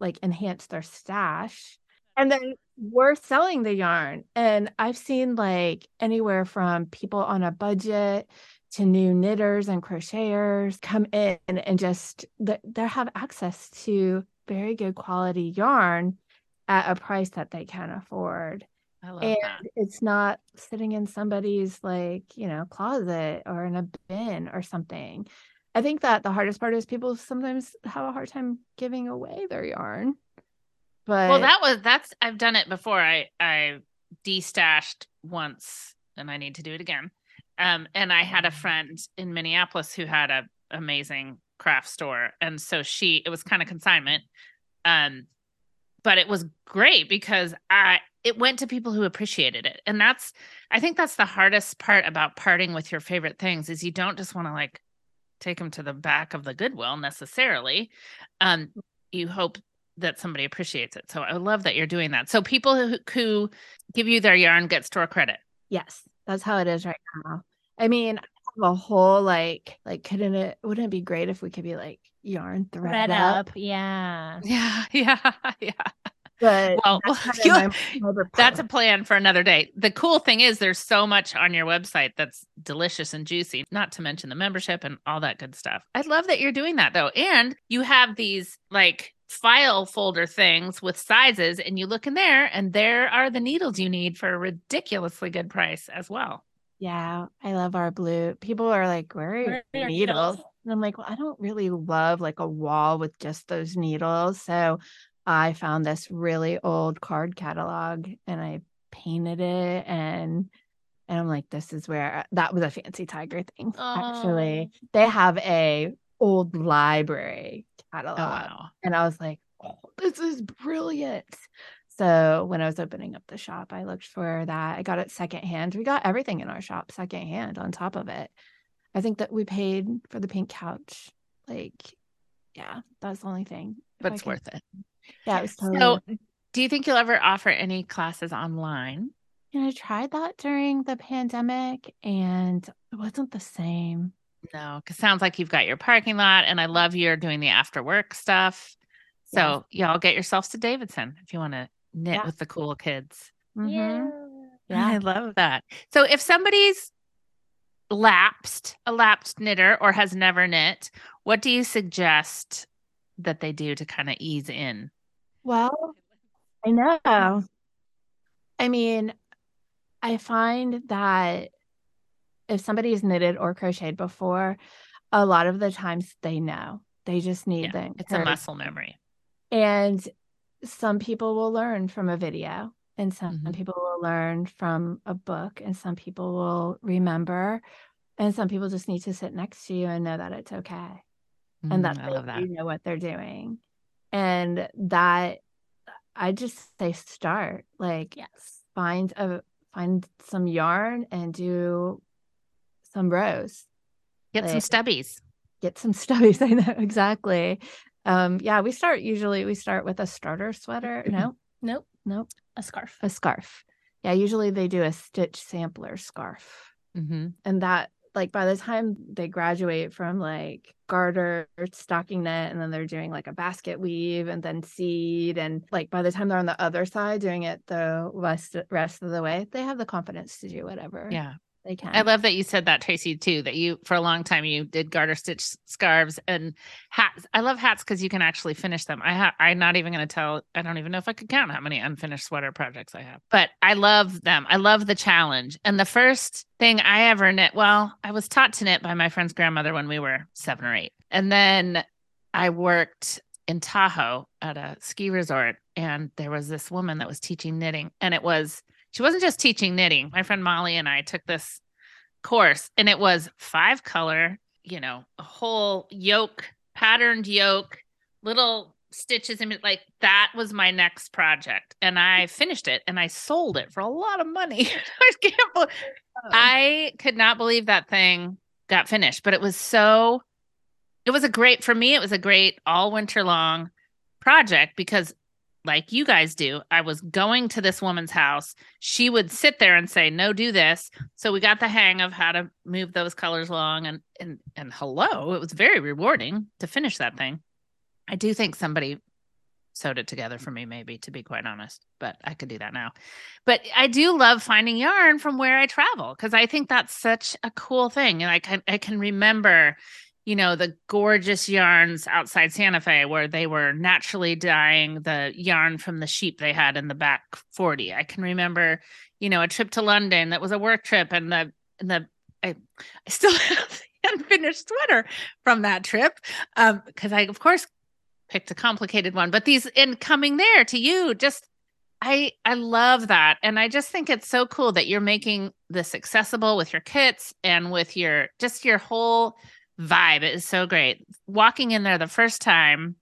[SPEAKER 2] like enhance their stash. And then we're selling the yarn. And I've seen like anywhere from people on a budget to new knitters and crocheters come in and just they have access to very good quality yarn at a price that they can afford
[SPEAKER 1] I love
[SPEAKER 2] and
[SPEAKER 1] that.
[SPEAKER 2] it's not sitting in somebody's like you know closet or in a bin or something i think that the hardest part is people sometimes have a hard time giving away their yarn but
[SPEAKER 1] Well, that was that's I've done it before. I I destashed once and I need to do it again. Um and I had a friend in Minneapolis who had a amazing craft store and so she it was kind of consignment. Um but it was great because I it went to people who appreciated it. And that's I think that's the hardest part about parting with your favorite things is you don't just want to like take them to the back of the goodwill necessarily. Um you hope that somebody appreciates it. So I love that you're doing that. So people who, who give you their yarn get store credit.
[SPEAKER 2] yes that's how it is right now i mean I have a whole like like couldn't it wouldn't it be great if we could be like yarn thread,
[SPEAKER 3] Thread
[SPEAKER 2] up,
[SPEAKER 3] up. Yeah.
[SPEAKER 1] Yeah, yeah, yeah.
[SPEAKER 2] but
[SPEAKER 1] Well,
[SPEAKER 2] that's kind of
[SPEAKER 1] you-
[SPEAKER 2] my- my
[SPEAKER 1] that's a plan for another day. The cool thing is there's so much on your website that's delicious and juicy, not to mention the membership and all that good stuff. I love that you're doing that though. And you have these like file folder things with sizes and you look in there and there are the needles you need for a ridiculously good price as well.
[SPEAKER 2] Yeah, I love our blue. People are like, where are
[SPEAKER 3] Where
[SPEAKER 2] your needles?
[SPEAKER 3] needles?
[SPEAKER 2] And I'm like, well, I don't really love like a wall with just those needles. So I found this really old card catalog and I painted it and and I'm like, this is where that was a fancy tiger thing. Actually, they have a old library catalog.
[SPEAKER 1] Oh wow.
[SPEAKER 2] And I was like, oh, this is brilliant. So when I was opening up the shop, I looked for that. I got it secondhand. We got everything in our shop secondhand on top of it. I think that we paid for the pink couch. Like, yeah, that's the only thing.
[SPEAKER 1] But it's worth it.
[SPEAKER 2] Yeah, it was totally
[SPEAKER 1] So
[SPEAKER 2] worth
[SPEAKER 1] do you think you'll ever offer any classes online?
[SPEAKER 2] And I tried that during the pandemic and it wasn't the same.
[SPEAKER 1] No, because sounds like you've got your parking lot, and I love you're doing the after work stuff. So y'all get yourselves to Davidson if you want to knit
[SPEAKER 2] Yeah.
[SPEAKER 1] with the cool kids.
[SPEAKER 2] Mhm.
[SPEAKER 3] Yeah.
[SPEAKER 1] I love that. So if somebody's lapsed, a lapsed knitter or has never knit, what do you suggest that they do to kind of ease in?
[SPEAKER 2] Well, I know. I mean, I find that if somebody has knitted or crocheted before, a lot of the times they know. They just need
[SPEAKER 1] Yeah,
[SPEAKER 2] the
[SPEAKER 1] it's a muscle memory.
[SPEAKER 2] And some people will learn from a video, and some
[SPEAKER 1] Mhm.
[SPEAKER 2] people will learn from a book, and some people will remember, and some people just need to sit next to you and know that it's okay
[SPEAKER 1] Mm,
[SPEAKER 2] and that
[SPEAKER 1] I
[SPEAKER 2] they
[SPEAKER 1] love that.
[SPEAKER 2] do know what they're doing. And that I just say start, like
[SPEAKER 3] Yes.
[SPEAKER 2] find a find some yarn and do some rows.
[SPEAKER 1] Get some stubbies.
[SPEAKER 2] Get some stubbies. I know exactly. Um, yeah, we start usually we start with a starter sweater. No,
[SPEAKER 3] Nope.
[SPEAKER 2] nope,
[SPEAKER 3] A scarf.
[SPEAKER 2] a scarf. Yeah, usually they do a stitch sampler scarf.
[SPEAKER 1] hmm
[SPEAKER 2] and that like by the time they graduate from like garter stockinette and then they're doing like a basket weave and then seed and like by the time they're on the other side doing it the rest rest of the way they have the confidence to do whatever
[SPEAKER 1] Yeah.
[SPEAKER 2] They can
[SPEAKER 1] I love that you said that, Tracy, too, that you, for a long time, you did garter stitch scarves and hats. I love hats because you can actually finish them. I have, I'm not even going to tell, I don't even know if I could count how many unfinished sweater projects I have, but I love them. I love the challenge. And the first thing I ever knit, well, I was taught to knit by my friend's grandmother when we were seven or eight. And then I worked in Tahoe at a ski resort, and there was this woman that was teaching knitting, and it was, she wasn't just teaching knitting. My friend Molly and I took this course and it was five color, you know, a whole yoke, patterned yoke, little stitches and like that was my next project. And i finished it and i sold it for a lot of money. I can't believe, oh. i could not believe that thing got finished but it was so it was a great for me it was a great all winter long project because like you guys do i was going to this woman's house. She would sit there and say no do this. So we got the hang of how to move those colors along and and and hello it was very rewarding to finish that thing. I do think somebody sewed it together for me maybe to be quite honest but i could do that now. But i do love finding yarn from where i travel because i think that's such a cool thing and i can i can remember you know the gorgeous yarns outside santa fe where they were naturally dyeing the yarn from the sheep they had in the back 40 i can remember you know a trip to london that was a work trip and the and the i, I still have the unfinished sweater from that trip um because i of course picked a complicated one. But these in coming there to you just i i love that. And i just think it's so cool that you're making this accessible with your kits and with your just your whole vibe. It is so great. Walking in there the first time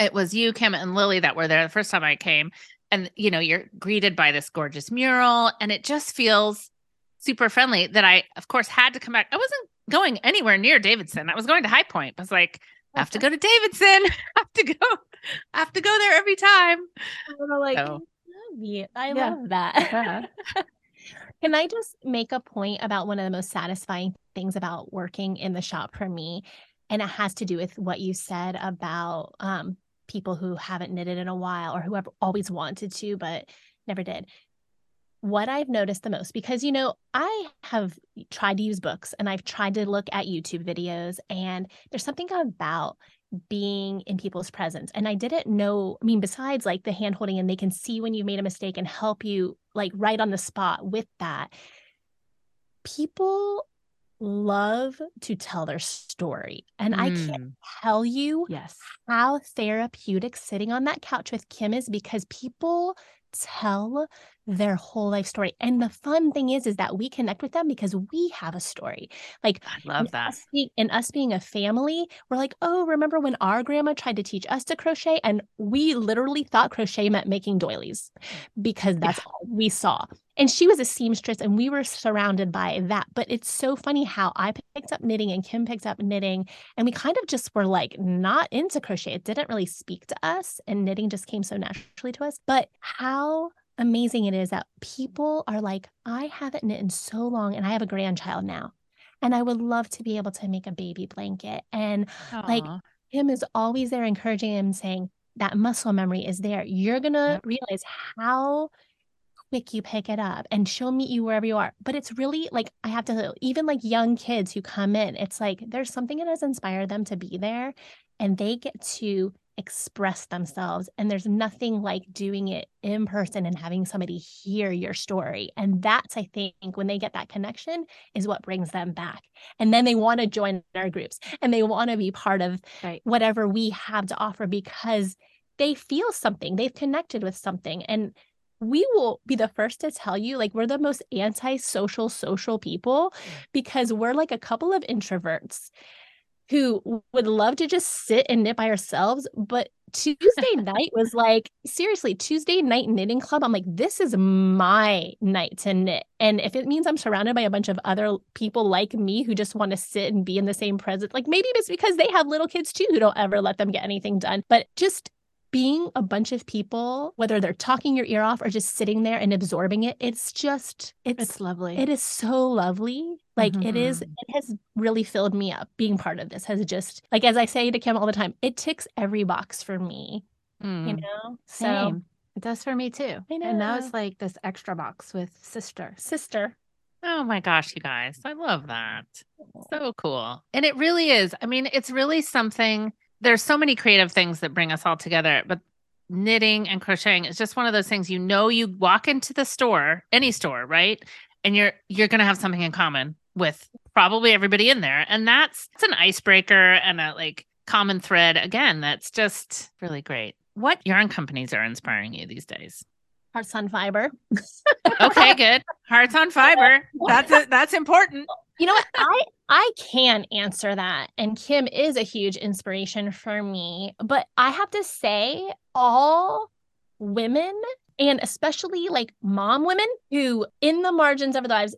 [SPEAKER 1] it was you kim and lily that were there the first time i came. And you know you're greeted by this gorgeous mural and it just feels super friendly that i of course had to come back. I wasn't going anywhere near davidson. I was going to high point. I was like I have to go to davidson. I have to go I have to go there every time.
[SPEAKER 3] I'm like,
[SPEAKER 1] So-
[SPEAKER 3] I love
[SPEAKER 2] Yeah.
[SPEAKER 3] love that. Can I just make a point about one of the most satisfying things about working in the shop for me? And it has to do with what you said about um, people who haven't knitted in a while or who have always wanted to, but never did. What I've noticed the most, because, you know, I have tried to use books and I've tried to look at YouTube videos, and there's something about being in people's presence. And I didn't know, I mean, besides like the hand holding and they can see when you made a mistake and help you like right on the spot with that, people love to tell their story. And I can't
[SPEAKER 1] Mm.
[SPEAKER 3] tell you
[SPEAKER 2] Yes.
[SPEAKER 3] how therapeutic sitting on that couch with Kim is because people tell their whole life story. And the fun thing is, is that we connect with them because we have a story. Like
[SPEAKER 1] i love that
[SPEAKER 3] Us being, and us being a family, we're like, oh, remember when our grandma tried to teach us to crochet? And we literally thought crochet meant making doilies because that's all we saw. And she was a seamstress and we were surrounded by that. But it's so funny how I picked up knitting and Kim picked up knitting. And we kind of just were like not into crochet. It didn't really speak to us. And knitting just came so naturally to us. But how amazing it is that people are like, I haven't knit in so long and I have a grandchild now. And I would love to be able to make a baby blanket. And like, Kim is always there encouraging him, saying that muscle memory is there. You're going to
[SPEAKER 2] Yep.
[SPEAKER 3] realize how quick you pick it up and she'll meet you wherever you are. But it's really like, I have to, even like young kids who come in, it's like there's something that has inspired them to be there and they get to express themselves. And there's nothing like doing it in person and having somebody hear your story. And that's, I think, when they get that connection, is what brings them back. And then they want to join our groups and they want to be part of
[SPEAKER 2] Right.
[SPEAKER 3] whatever we have to offer because they feel something, they've connected with something. And we will be the first to tell you, like, we're the most anti-social social people because we're like a couple of introverts who would love to just sit and knit by ourselves. But Tuesday night was like, seriously, Tuesday night knitting club. I'm like, this is my night to knit. And if it means I'm surrounded by a bunch of other people like me who just want to sit and be in the same presence, like maybe it's because they have little kids too who don't ever let them get anything done. But just being a bunch of people, whether they're talking your ear off or just sitting there and absorbing it, it's just, it's,
[SPEAKER 2] It's lovely.
[SPEAKER 3] it is so lovely. Like it is,
[SPEAKER 1] Mhm.
[SPEAKER 3] it has really filled me up. Being part of this has just, like, as I say to Kim all the time, it ticks every box for me, you
[SPEAKER 1] Mm.
[SPEAKER 3] know? So,
[SPEAKER 2] Same. It does for me too.
[SPEAKER 3] I know.
[SPEAKER 2] And now it's like this extra box with sister.
[SPEAKER 3] sister.
[SPEAKER 1] Oh my gosh, you guys. I love that. So cool. And it really is. I mean, it's really something. There's so many creative things that bring us all together, but knitting and crocheting is just one of those things you know you walk into the store, any store, right? And you're you're going to have something in common with probably everybody in there. And that's it's an icebreaker and a like common thread again that's just really great. What yarn companies are inspiring you these days?
[SPEAKER 3] Hearts on fiber.
[SPEAKER 1] Okay, good. Hearts on fiber. That's it. That's important.
[SPEAKER 3] You know what? I I can answer that. And Kim is a huge inspiration for me. But I have to say, all women and especially like mom women who in the margins of their lives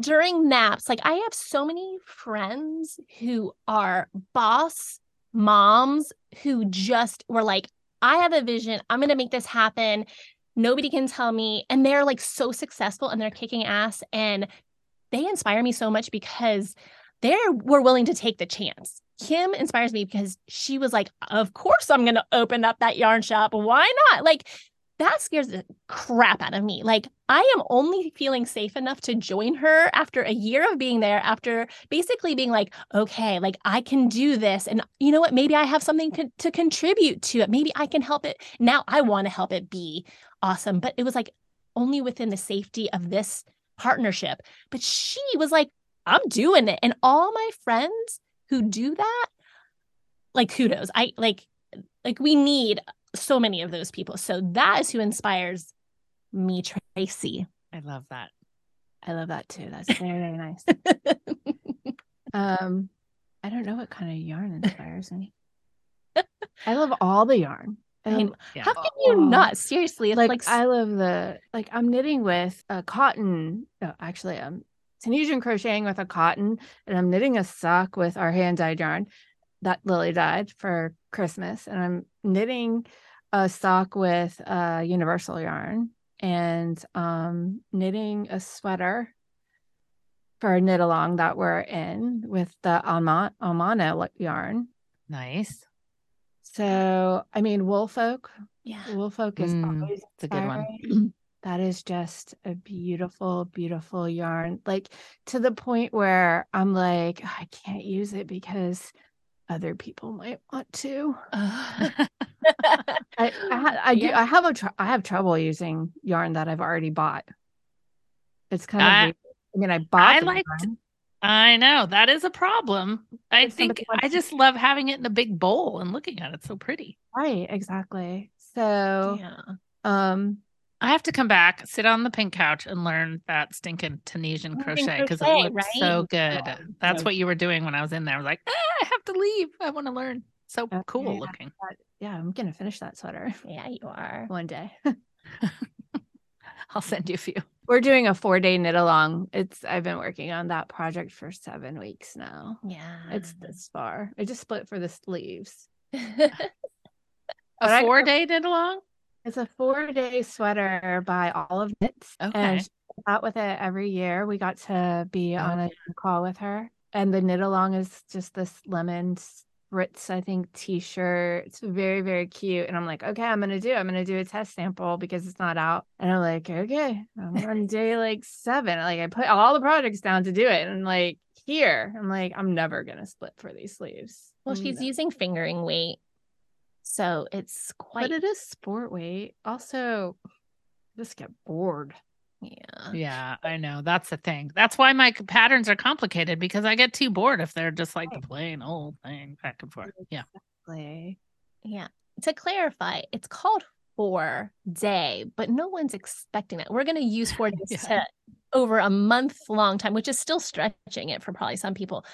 [SPEAKER 3] during naps, like I have so many friends who are boss moms who just were like, I have a vision. I'm going to make this happen. Nobody can tell me. And they're like so successful and they're kicking ass. And they inspire me so much because they were willing to take the chance. Kim inspires me because she was like, Of course, I'm going to open up that yarn shop. Why not? Like, that scares the crap out of me. Like, I am only feeling safe enough to join her after a year of being there, after basically being like, okay, like I can do this. And you know what? Maybe I have something co- to contribute to it. Maybe I can help it. Now I want to help it be awesome. But it was like only within the safety of this partnership. But she was like, I'm doing it. And all my friends who do that, like kudos. I like, like we need so many of those people. So that is who inspires me, Tracy.
[SPEAKER 1] I love that.
[SPEAKER 2] I love that too. That's very, very nice. Um, I don't know what kind of yarn inspires me. I love all the yarn.
[SPEAKER 3] I mean,
[SPEAKER 2] Um,
[SPEAKER 1] Yeah.
[SPEAKER 3] How can you
[SPEAKER 2] Oh.
[SPEAKER 3] not? Seriously, it's
[SPEAKER 2] like,
[SPEAKER 3] like,
[SPEAKER 2] I love the like I'm knitting with a cotton. No, actually, I'm Tunisian crocheting with a cotton, and I'm knitting a sock with our hand dyed yarn that Lily dyed for Christmas, and I'm knitting a sock with a universal yarn, and um knitting a sweater for a knit along that we're in with the Alma Almano yarn.
[SPEAKER 1] Nice.
[SPEAKER 2] So I mean, Woolfolk
[SPEAKER 3] yeah.
[SPEAKER 2] Woolfolk is
[SPEAKER 1] Mm,
[SPEAKER 2] always
[SPEAKER 1] it's a good one.
[SPEAKER 2] That is just a beautiful, beautiful yarn. Like to the point where I'm like, I can't use it because other people might want to. I, I, I do.
[SPEAKER 3] Yeah.
[SPEAKER 2] I have a. Tr- I have trouble using yarn that I've already bought. It's kind of.
[SPEAKER 1] I-
[SPEAKER 2] weird. I mean, I bought.
[SPEAKER 1] I
[SPEAKER 2] the
[SPEAKER 1] like
[SPEAKER 2] yarn.
[SPEAKER 1] I know that is a problem. I
[SPEAKER 2] If
[SPEAKER 1] think I just love having it in a big bowl and looking at it so pretty.
[SPEAKER 2] right. Exactly. So,
[SPEAKER 3] yeah.
[SPEAKER 2] um,
[SPEAKER 1] I have to come back, sit on the pink couch, and learn that stinking Tunisian crochet because it looks
[SPEAKER 3] right?
[SPEAKER 1] so good.
[SPEAKER 2] Oh,
[SPEAKER 1] That's
[SPEAKER 2] so
[SPEAKER 1] what you were doing when I was in there. I was like, ah, I have to leave. I want to learn. So
[SPEAKER 2] Okay,
[SPEAKER 1] cool
[SPEAKER 2] yeah.
[SPEAKER 1] looking.
[SPEAKER 2] that- yeah, I'm gonna finish that sweater
[SPEAKER 3] Yeah, you are.
[SPEAKER 2] one day.
[SPEAKER 1] I'll send you a few.
[SPEAKER 2] We're doing a four day knit along. It's I've been working on that project for seven weeks now.
[SPEAKER 3] Yeah.
[SPEAKER 2] It's this far. I just split for the sleeves.
[SPEAKER 1] A
[SPEAKER 2] But I-
[SPEAKER 1] four day knit along.
[SPEAKER 2] It's a four day sweater by Olive Knits.
[SPEAKER 1] Okay.
[SPEAKER 2] And she out with it every year. We got to be
[SPEAKER 1] Oh,
[SPEAKER 2] on a call with her. And the knit along is just this lemon spritz, I think, t shirt. It's very, very cute. And I'm like, okay, I'm gonna do. I'm gonna do a test sample because it's not out. And I'm like, okay, I'm on day like seven. Like I put all the projects down to do it. And like here, I'm like, I'm never gonna split for these sleeves.
[SPEAKER 3] well, she's
[SPEAKER 2] never-
[SPEAKER 3] using fingering weight. So it's quite
[SPEAKER 2] but it is sport weight. Also, just get bored.
[SPEAKER 3] Yeah.
[SPEAKER 1] Yeah, I know. That's the thing. That's why my patterns are complicated because I get too bored if they're just like the plain old thing back and forth. Yeah.
[SPEAKER 2] Play.
[SPEAKER 3] Yeah. To clarify, it's called four day, but no one's expecting that. We're going to use four days
[SPEAKER 1] Yeah.
[SPEAKER 3] to over a month long time, which is still stretching it for probably some people.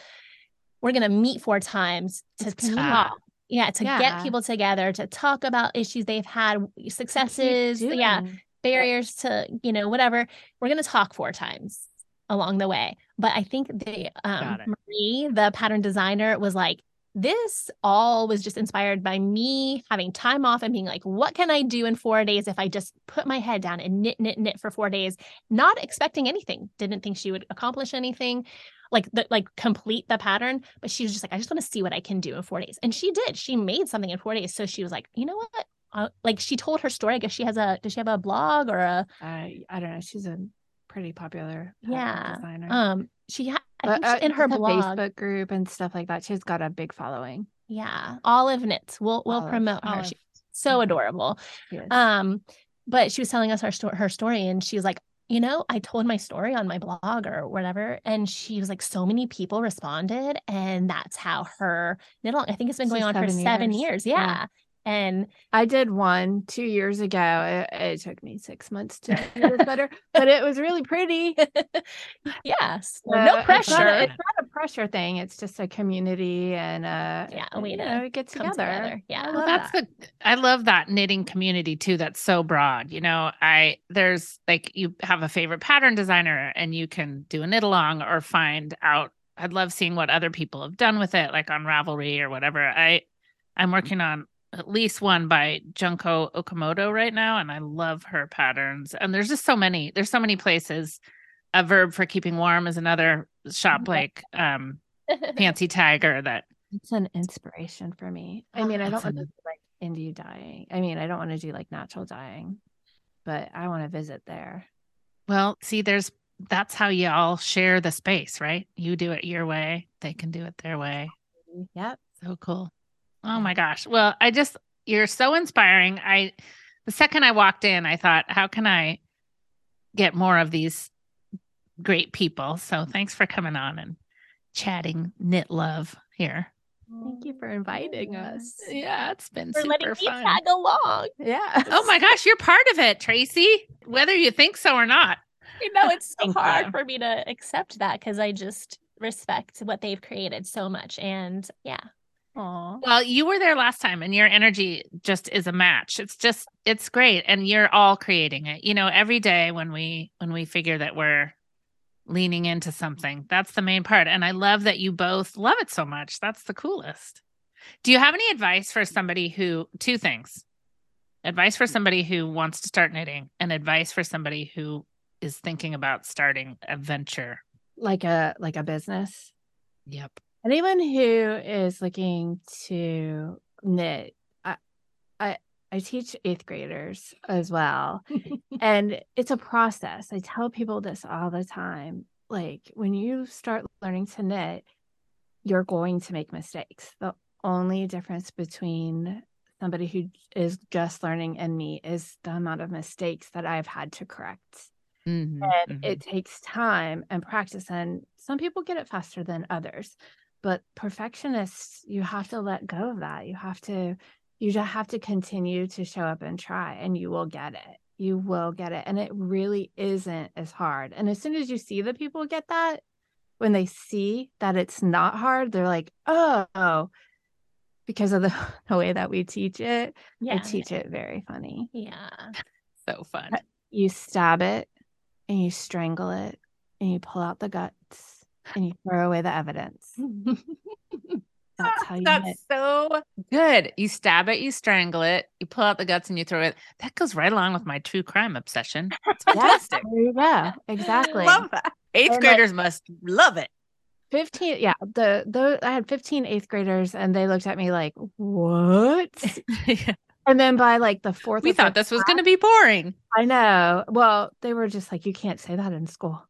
[SPEAKER 3] We're going to meet four times to
[SPEAKER 2] It's
[SPEAKER 3] talk. Yeah, to get people together to talk about issues they've had, successes, yeah. Barriers to, you know, whatever. We're going to talk four times along the way. But I think the um, Marie, the pattern designer, was like, this all was just inspired by me having time off and being like, what can I do in four days if I just put my head down and knit, knit, knit for four days, not expecting anything. Didn't think she would accomplish anything, like the, like complete the pattern. But she was just like, I just want to see what I can do in four days, and she did. She made something in four days. So she was like, you know what? Uh, like she told her story. I guess she has a. Does she have a blog or a?
[SPEAKER 2] I I don't know. She's a pretty popular
[SPEAKER 3] Yeah.
[SPEAKER 2] designer.
[SPEAKER 3] Um, she ha- I
[SPEAKER 2] But,
[SPEAKER 3] think she-
[SPEAKER 2] uh,
[SPEAKER 3] in her blog.
[SPEAKER 2] Facebook group and stuff like that. She's got a big following.
[SPEAKER 3] Yeah, Olive Knits. We'll we'll
[SPEAKER 2] Olive,
[SPEAKER 3] promote her.
[SPEAKER 2] Olive.
[SPEAKER 3] She's so
[SPEAKER 2] Mhm.
[SPEAKER 3] adorable.
[SPEAKER 2] She.
[SPEAKER 3] Um, but she was telling us her story, her story, and she was like, you know, I told my story on my blog or whatever, and she was like, so many people responded, and that's how her knit along. I think it's been
[SPEAKER 2] So
[SPEAKER 3] going on for
[SPEAKER 2] seven
[SPEAKER 3] seven
[SPEAKER 2] years.
[SPEAKER 3] years.
[SPEAKER 2] Yeah.
[SPEAKER 3] Yeah. And
[SPEAKER 2] I did one two years ago. It, it took me six months to do it better, but it was really pretty.
[SPEAKER 3] yes,
[SPEAKER 2] Uh,
[SPEAKER 3] no
[SPEAKER 2] It's not,
[SPEAKER 3] pressure.
[SPEAKER 2] a, it's not a pressure thing. It's just a community and uh,
[SPEAKER 3] Yeah, we
[SPEAKER 2] you
[SPEAKER 3] to
[SPEAKER 2] know, get
[SPEAKER 3] come
[SPEAKER 2] together.
[SPEAKER 3] together. Yeah. Well,
[SPEAKER 1] that's
[SPEAKER 2] that.
[SPEAKER 1] the I love that knitting community too. That's so broad. You know, I there's like you have a favorite pattern designer and you can do a knit along or find out. I'd love seeing what other people have done with it, like on Ravelry or whatever. I I'm working on at least one by Junko Okamoto right now, and I love her patterns. And there's just so many. There's so many places. A verb for keeping warm is another shop like um Fancy Tiger that
[SPEAKER 2] It's an inspiration for me. I mean, I
[SPEAKER 1] Oh,
[SPEAKER 2] don't want to do like indie dyeing. I mean, I don't want to do like natural dyeing, but I want to visit there.
[SPEAKER 1] Well, see, there's that's how y'all share the space, right? You do it your way, they can do it their way.
[SPEAKER 2] Yep.
[SPEAKER 1] So cool. Oh my gosh. Well, I just you're so inspiring. I the second I walked in, I thought, how can I get more of these great people? So thanks for coming on and chatting knit love here.
[SPEAKER 2] Thank you for inviting us.
[SPEAKER 1] Yeah, it's been
[SPEAKER 3] For letting
[SPEAKER 1] super
[SPEAKER 3] me
[SPEAKER 1] fun.
[SPEAKER 3] tag along.
[SPEAKER 2] Yeah.
[SPEAKER 1] Oh my gosh, you're part of it, Tracy, whether you think so or not.
[SPEAKER 3] You know, it's so hard for me to accept that because I just respect what they've created so much. And yeah,
[SPEAKER 2] Aw.
[SPEAKER 1] Well, you were there last time and your energy just is a match. It's just it's great and you're all creating it. You know, every day when we when we figure that we're leaning into something, that's the main part. And I love that you both love it so much. That's the coolest. Do you have any advice for somebody who two things? Advice for somebody who wants to start knitting and advice for somebody who is thinking about starting a venture.
[SPEAKER 2] Like a like a business.
[SPEAKER 1] Yep.
[SPEAKER 2] Anyone who is looking to knit, I I I teach eighth graders as well. and it's a process. I tell people this all the time. Like when you start learning to knit, you're going to make mistakes. The only difference between somebody who is just learning and me is the amount of mistakes that I've had to correct.
[SPEAKER 1] Mhm,
[SPEAKER 2] And
[SPEAKER 1] mhm.
[SPEAKER 2] it takes time and practice. And some people get it faster than others. But perfectionists, you have to let go of that. You have to, you just have to continue to show up and try, and you will get it. You will get it. And it really isn't as hard. And as soon as you see the people get that, when they see that it's not hard, they're like, oh, because of the, the way that we teach it, I
[SPEAKER 3] yeah,
[SPEAKER 2] teach it very funny.
[SPEAKER 3] yeah.
[SPEAKER 1] so fun.
[SPEAKER 2] You stab it and you strangle it and you pull out the guts and you throw away the evidence. That's how you.
[SPEAKER 1] That's so good. You stab it, you strangle it, you pull out the guts, and you throw it. That goes right along with my true crime obsession. It's fantastic.
[SPEAKER 2] you. Exactly.
[SPEAKER 1] Love that. Eighth
[SPEAKER 2] And, like-
[SPEAKER 1] graders must love it.
[SPEAKER 2] 15 yeah the the i had 15 eighth graders and they looked at me like what and then by like the fourth
[SPEAKER 1] we thought this was going to be boring.
[SPEAKER 2] i know well they were just like you can't say that in school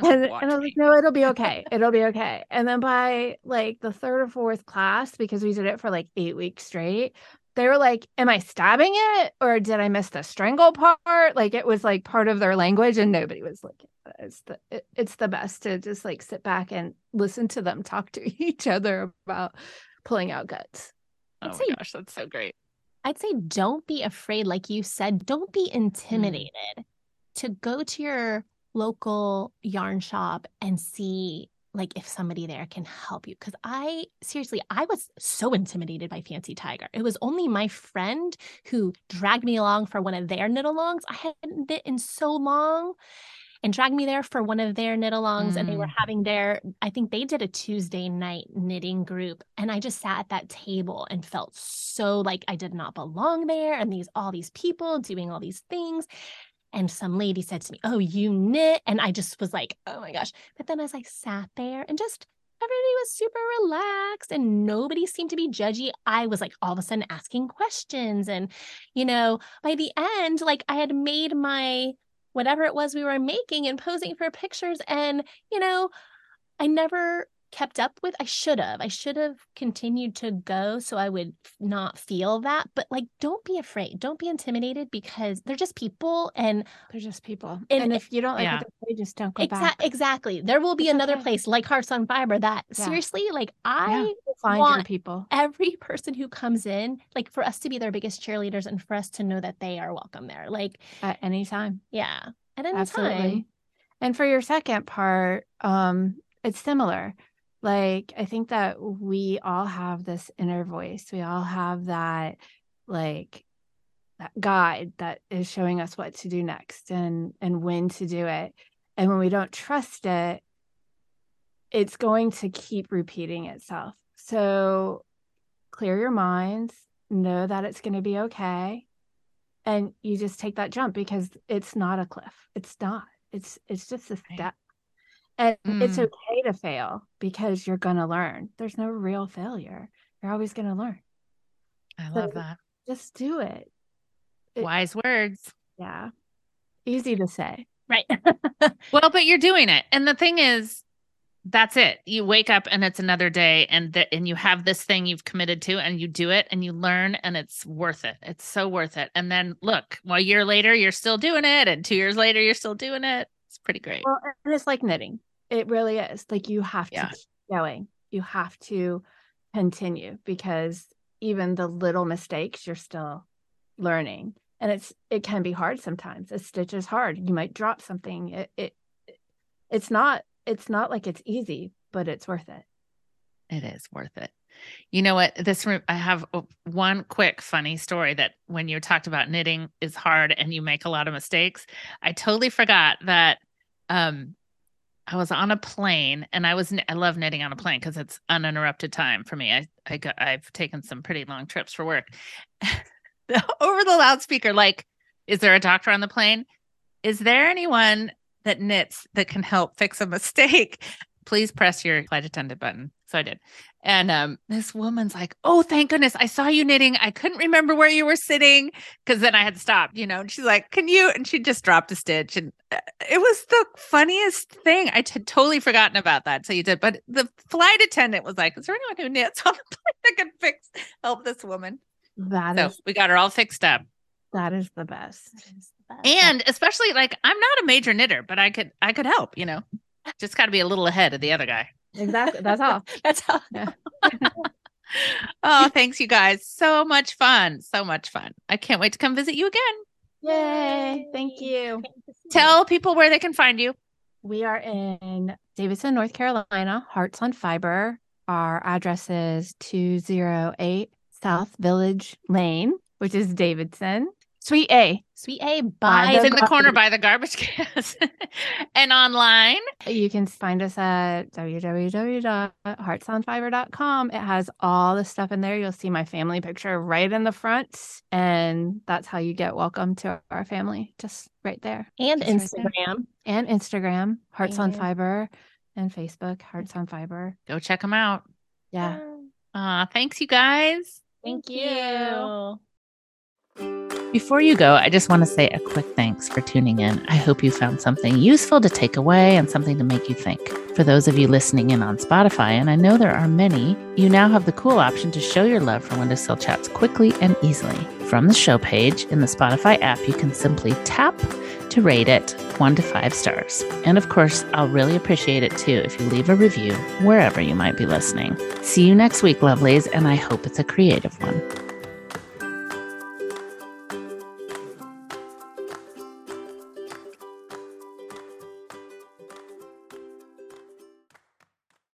[SPEAKER 2] and, and I was like, no, it'll be okay. It'll be okay. And then by like the third or fourth class, because we did it for like eight weeks straight, they were like, Am I stabbing it? Or did I miss the strangle part? Like it was like part of their language, and nobody was like, it's the it- it's the best to just like sit back and listen to them talk to each other about pulling out guts.
[SPEAKER 1] Oh
[SPEAKER 3] I'd
[SPEAKER 1] my
[SPEAKER 3] say-
[SPEAKER 1] gosh, that's so great.
[SPEAKER 3] I'd say don't be afraid, like you said, don't be mm. intimidated to go to your local yarn shop and see like if somebody there can help you. Cause I seriously, I was so intimidated by Fancy Tiger. It was only my friend who dragged me along for one of their knit alongs. I hadn't knit in so long and dragged me there for one of their knit alongs and they were
[SPEAKER 1] Mm.
[SPEAKER 3] having their i think they did a tuesday night knitting group and i just sat at that table and felt so like i did not belong there and these all these people doing all these things and some lady said to me oh you knit. And i just was like oh my gosh. But then as i sat there and just everybody was super relaxed and nobody seemed to be judgy i was like all of a sudden asking questions. And you know by the end like i had made my whatever it was we were making and posing for pictures. And, you know, I never kept up with, I should have, I should have continued to go so I would not feel that. But like, don't be afraid. Don't be intimidated because they're just people. And
[SPEAKER 2] They're just people.
[SPEAKER 3] And
[SPEAKER 2] And, if you don't like
[SPEAKER 1] Yeah.
[SPEAKER 2] what they just don't go
[SPEAKER 3] exa-
[SPEAKER 2] back.
[SPEAKER 3] exactly, there will be
[SPEAKER 2] It's
[SPEAKER 3] another
[SPEAKER 2] okay.
[SPEAKER 3] place like Hearts on Fiber that
[SPEAKER 2] Yeah.
[SPEAKER 3] seriously, like I was
[SPEAKER 2] find your
[SPEAKER 3] want
[SPEAKER 2] people.
[SPEAKER 3] every person who comes in, like for us to be their biggest cheerleaders and for us to know that they are welcome there. Like,
[SPEAKER 2] at any time.
[SPEAKER 3] yeah, at any
[SPEAKER 2] Absolutely.
[SPEAKER 3] time.
[SPEAKER 2] And for your second part, um, it's similar. Like I think that we all have this inner voice. We all have that like that guide that is showing us what to do next and and when to do it. And when we don't trust it, it's going to keep repeating itself. So clear your minds, know that it's going to be okay. And you just take that jump because it's not a cliff. It's not. It's it's just a step. And it's
[SPEAKER 1] Mm.
[SPEAKER 2] okay to fail because you're going to learn. There's no real failure. You're always going to learn.
[SPEAKER 1] I
[SPEAKER 2] So-
[SPEAKER 1] love that.
[SPEAKER 2] Just do it. It-
[SPEAKER 1] Wise words.
[SPEAKER 2] Yeah. Easy to say.
[SPEAKER 3] Right.
[SPEAKER 1] Well, but you're doing it. And the thing is, that's it. You wake up and it's another day and that and you have this thing you've committed to and you do it and you learn and it's worth it. It's so worth it. And then look, well, a year later you're still doing it and 2 years later you're still doing it. It's pretty great.
[SPEAKER 2] Well, and it's like knitting. It really is. Like you have
[SPEAKER 1] Yeah.
[SPEAKER 2] to keep going. You have to continue because even the little mistakes, you're still learning. And it's it can be hard sometimes. A stitch is hard. You might drop something. It, it it's not it's not like it's easy, but it's worth it.
[SPEAKER 1] It is worth it. You know what? This room, I have one quick funny story that when you talked about knitting is hard and you make a lot of mistakes, I totally forgot that um I was on a plane and I was I love knitting on a plane because it's uninterrupted time for me. I I got I've taken some pretty long trips for work. Over the loudspeaker, like, is there a doctor on the plane? Is there anyone that knits that can help fix a mistake? Please press your flight attendant button. So I did. And um, this woman's like, Oh, thank goodness. I saw you knitting. I couldn't remember where you were sitting because then I had stopped, you know. And she's like, Can you? And she just dropped a stitch. And uh, it was the funniest thing. I had totally forgotten about that. So you did. But the flight attendant was like, Is there anyone who knits on the plane that can fix, help this woman?
[SPEAKER 2] That
[SPEAKER 1] So
[SPEAKER 2] is
[SPEAKER 1] we got her all fixed up.
[SPEAKER 2] that is the best.
[SPEAKER 1] And especially like, I'm not a major knitter, but I could, I could help, you know. Just got to be a little ahead of the other guy.
[SPEAKER 2] Exactly. That's all.
[SPEAKER 3] That's how.
[SPEAKER 1] Oh, thanks, you guys. So much fun. So much fun. I can't wait to come visit you again.
[SPEAKER 2] Yay. Thank you.
[SPEAKER 1] Tell people where they can find you.
[SPEAKER 2] We are in Davidson, North Carolina, Hearts on Fiber. Our address is 208 South Village Lane, which is Davidson. Suite A.
[SPEAKER 3] Sweet A
[SPEAKER 2] By
[SPEAKER 1] in the corner by the garbage cans and online.
[SPEAKER 2] You can find us at www.heartsonfiber.com. It has all the stuff in there. You'll see my family picture right in the front. And that's how you get welcome to our family, just right there.
[SPEAKER 3] and
[SPEAKER 2] Just right
[SPEAKER 3] Instagram.
[SPEAKER 2] And Instagram, Hearts on Fiber, and Facebook, Hearts on Fiber.
[SPEAKER 1] Go check them out.
[SPEAKER 2] Yeah.
[SPEAKER 1] Uh, thanks, you guys.
[SPEAKER 3] Thank
[SPEAKER 2] Thank
[SPEAKER 3] you.
[SPEAKER 1] Before you go, I just want to say a quick thanks for tuning in. I hope you found something useful to take away and something to make you think. For those of you listening in on Spotify, and I know there are many, you now have the cool option to show your love for Windowsill Chats quickly and easily. From the show page in the Spotify app, you can simply tap to rate it one to five stars. And of course, I'll really appreciate it too if you leave a review wherever you might be listening. See you next week, lovelies, and I hope it's a creative one.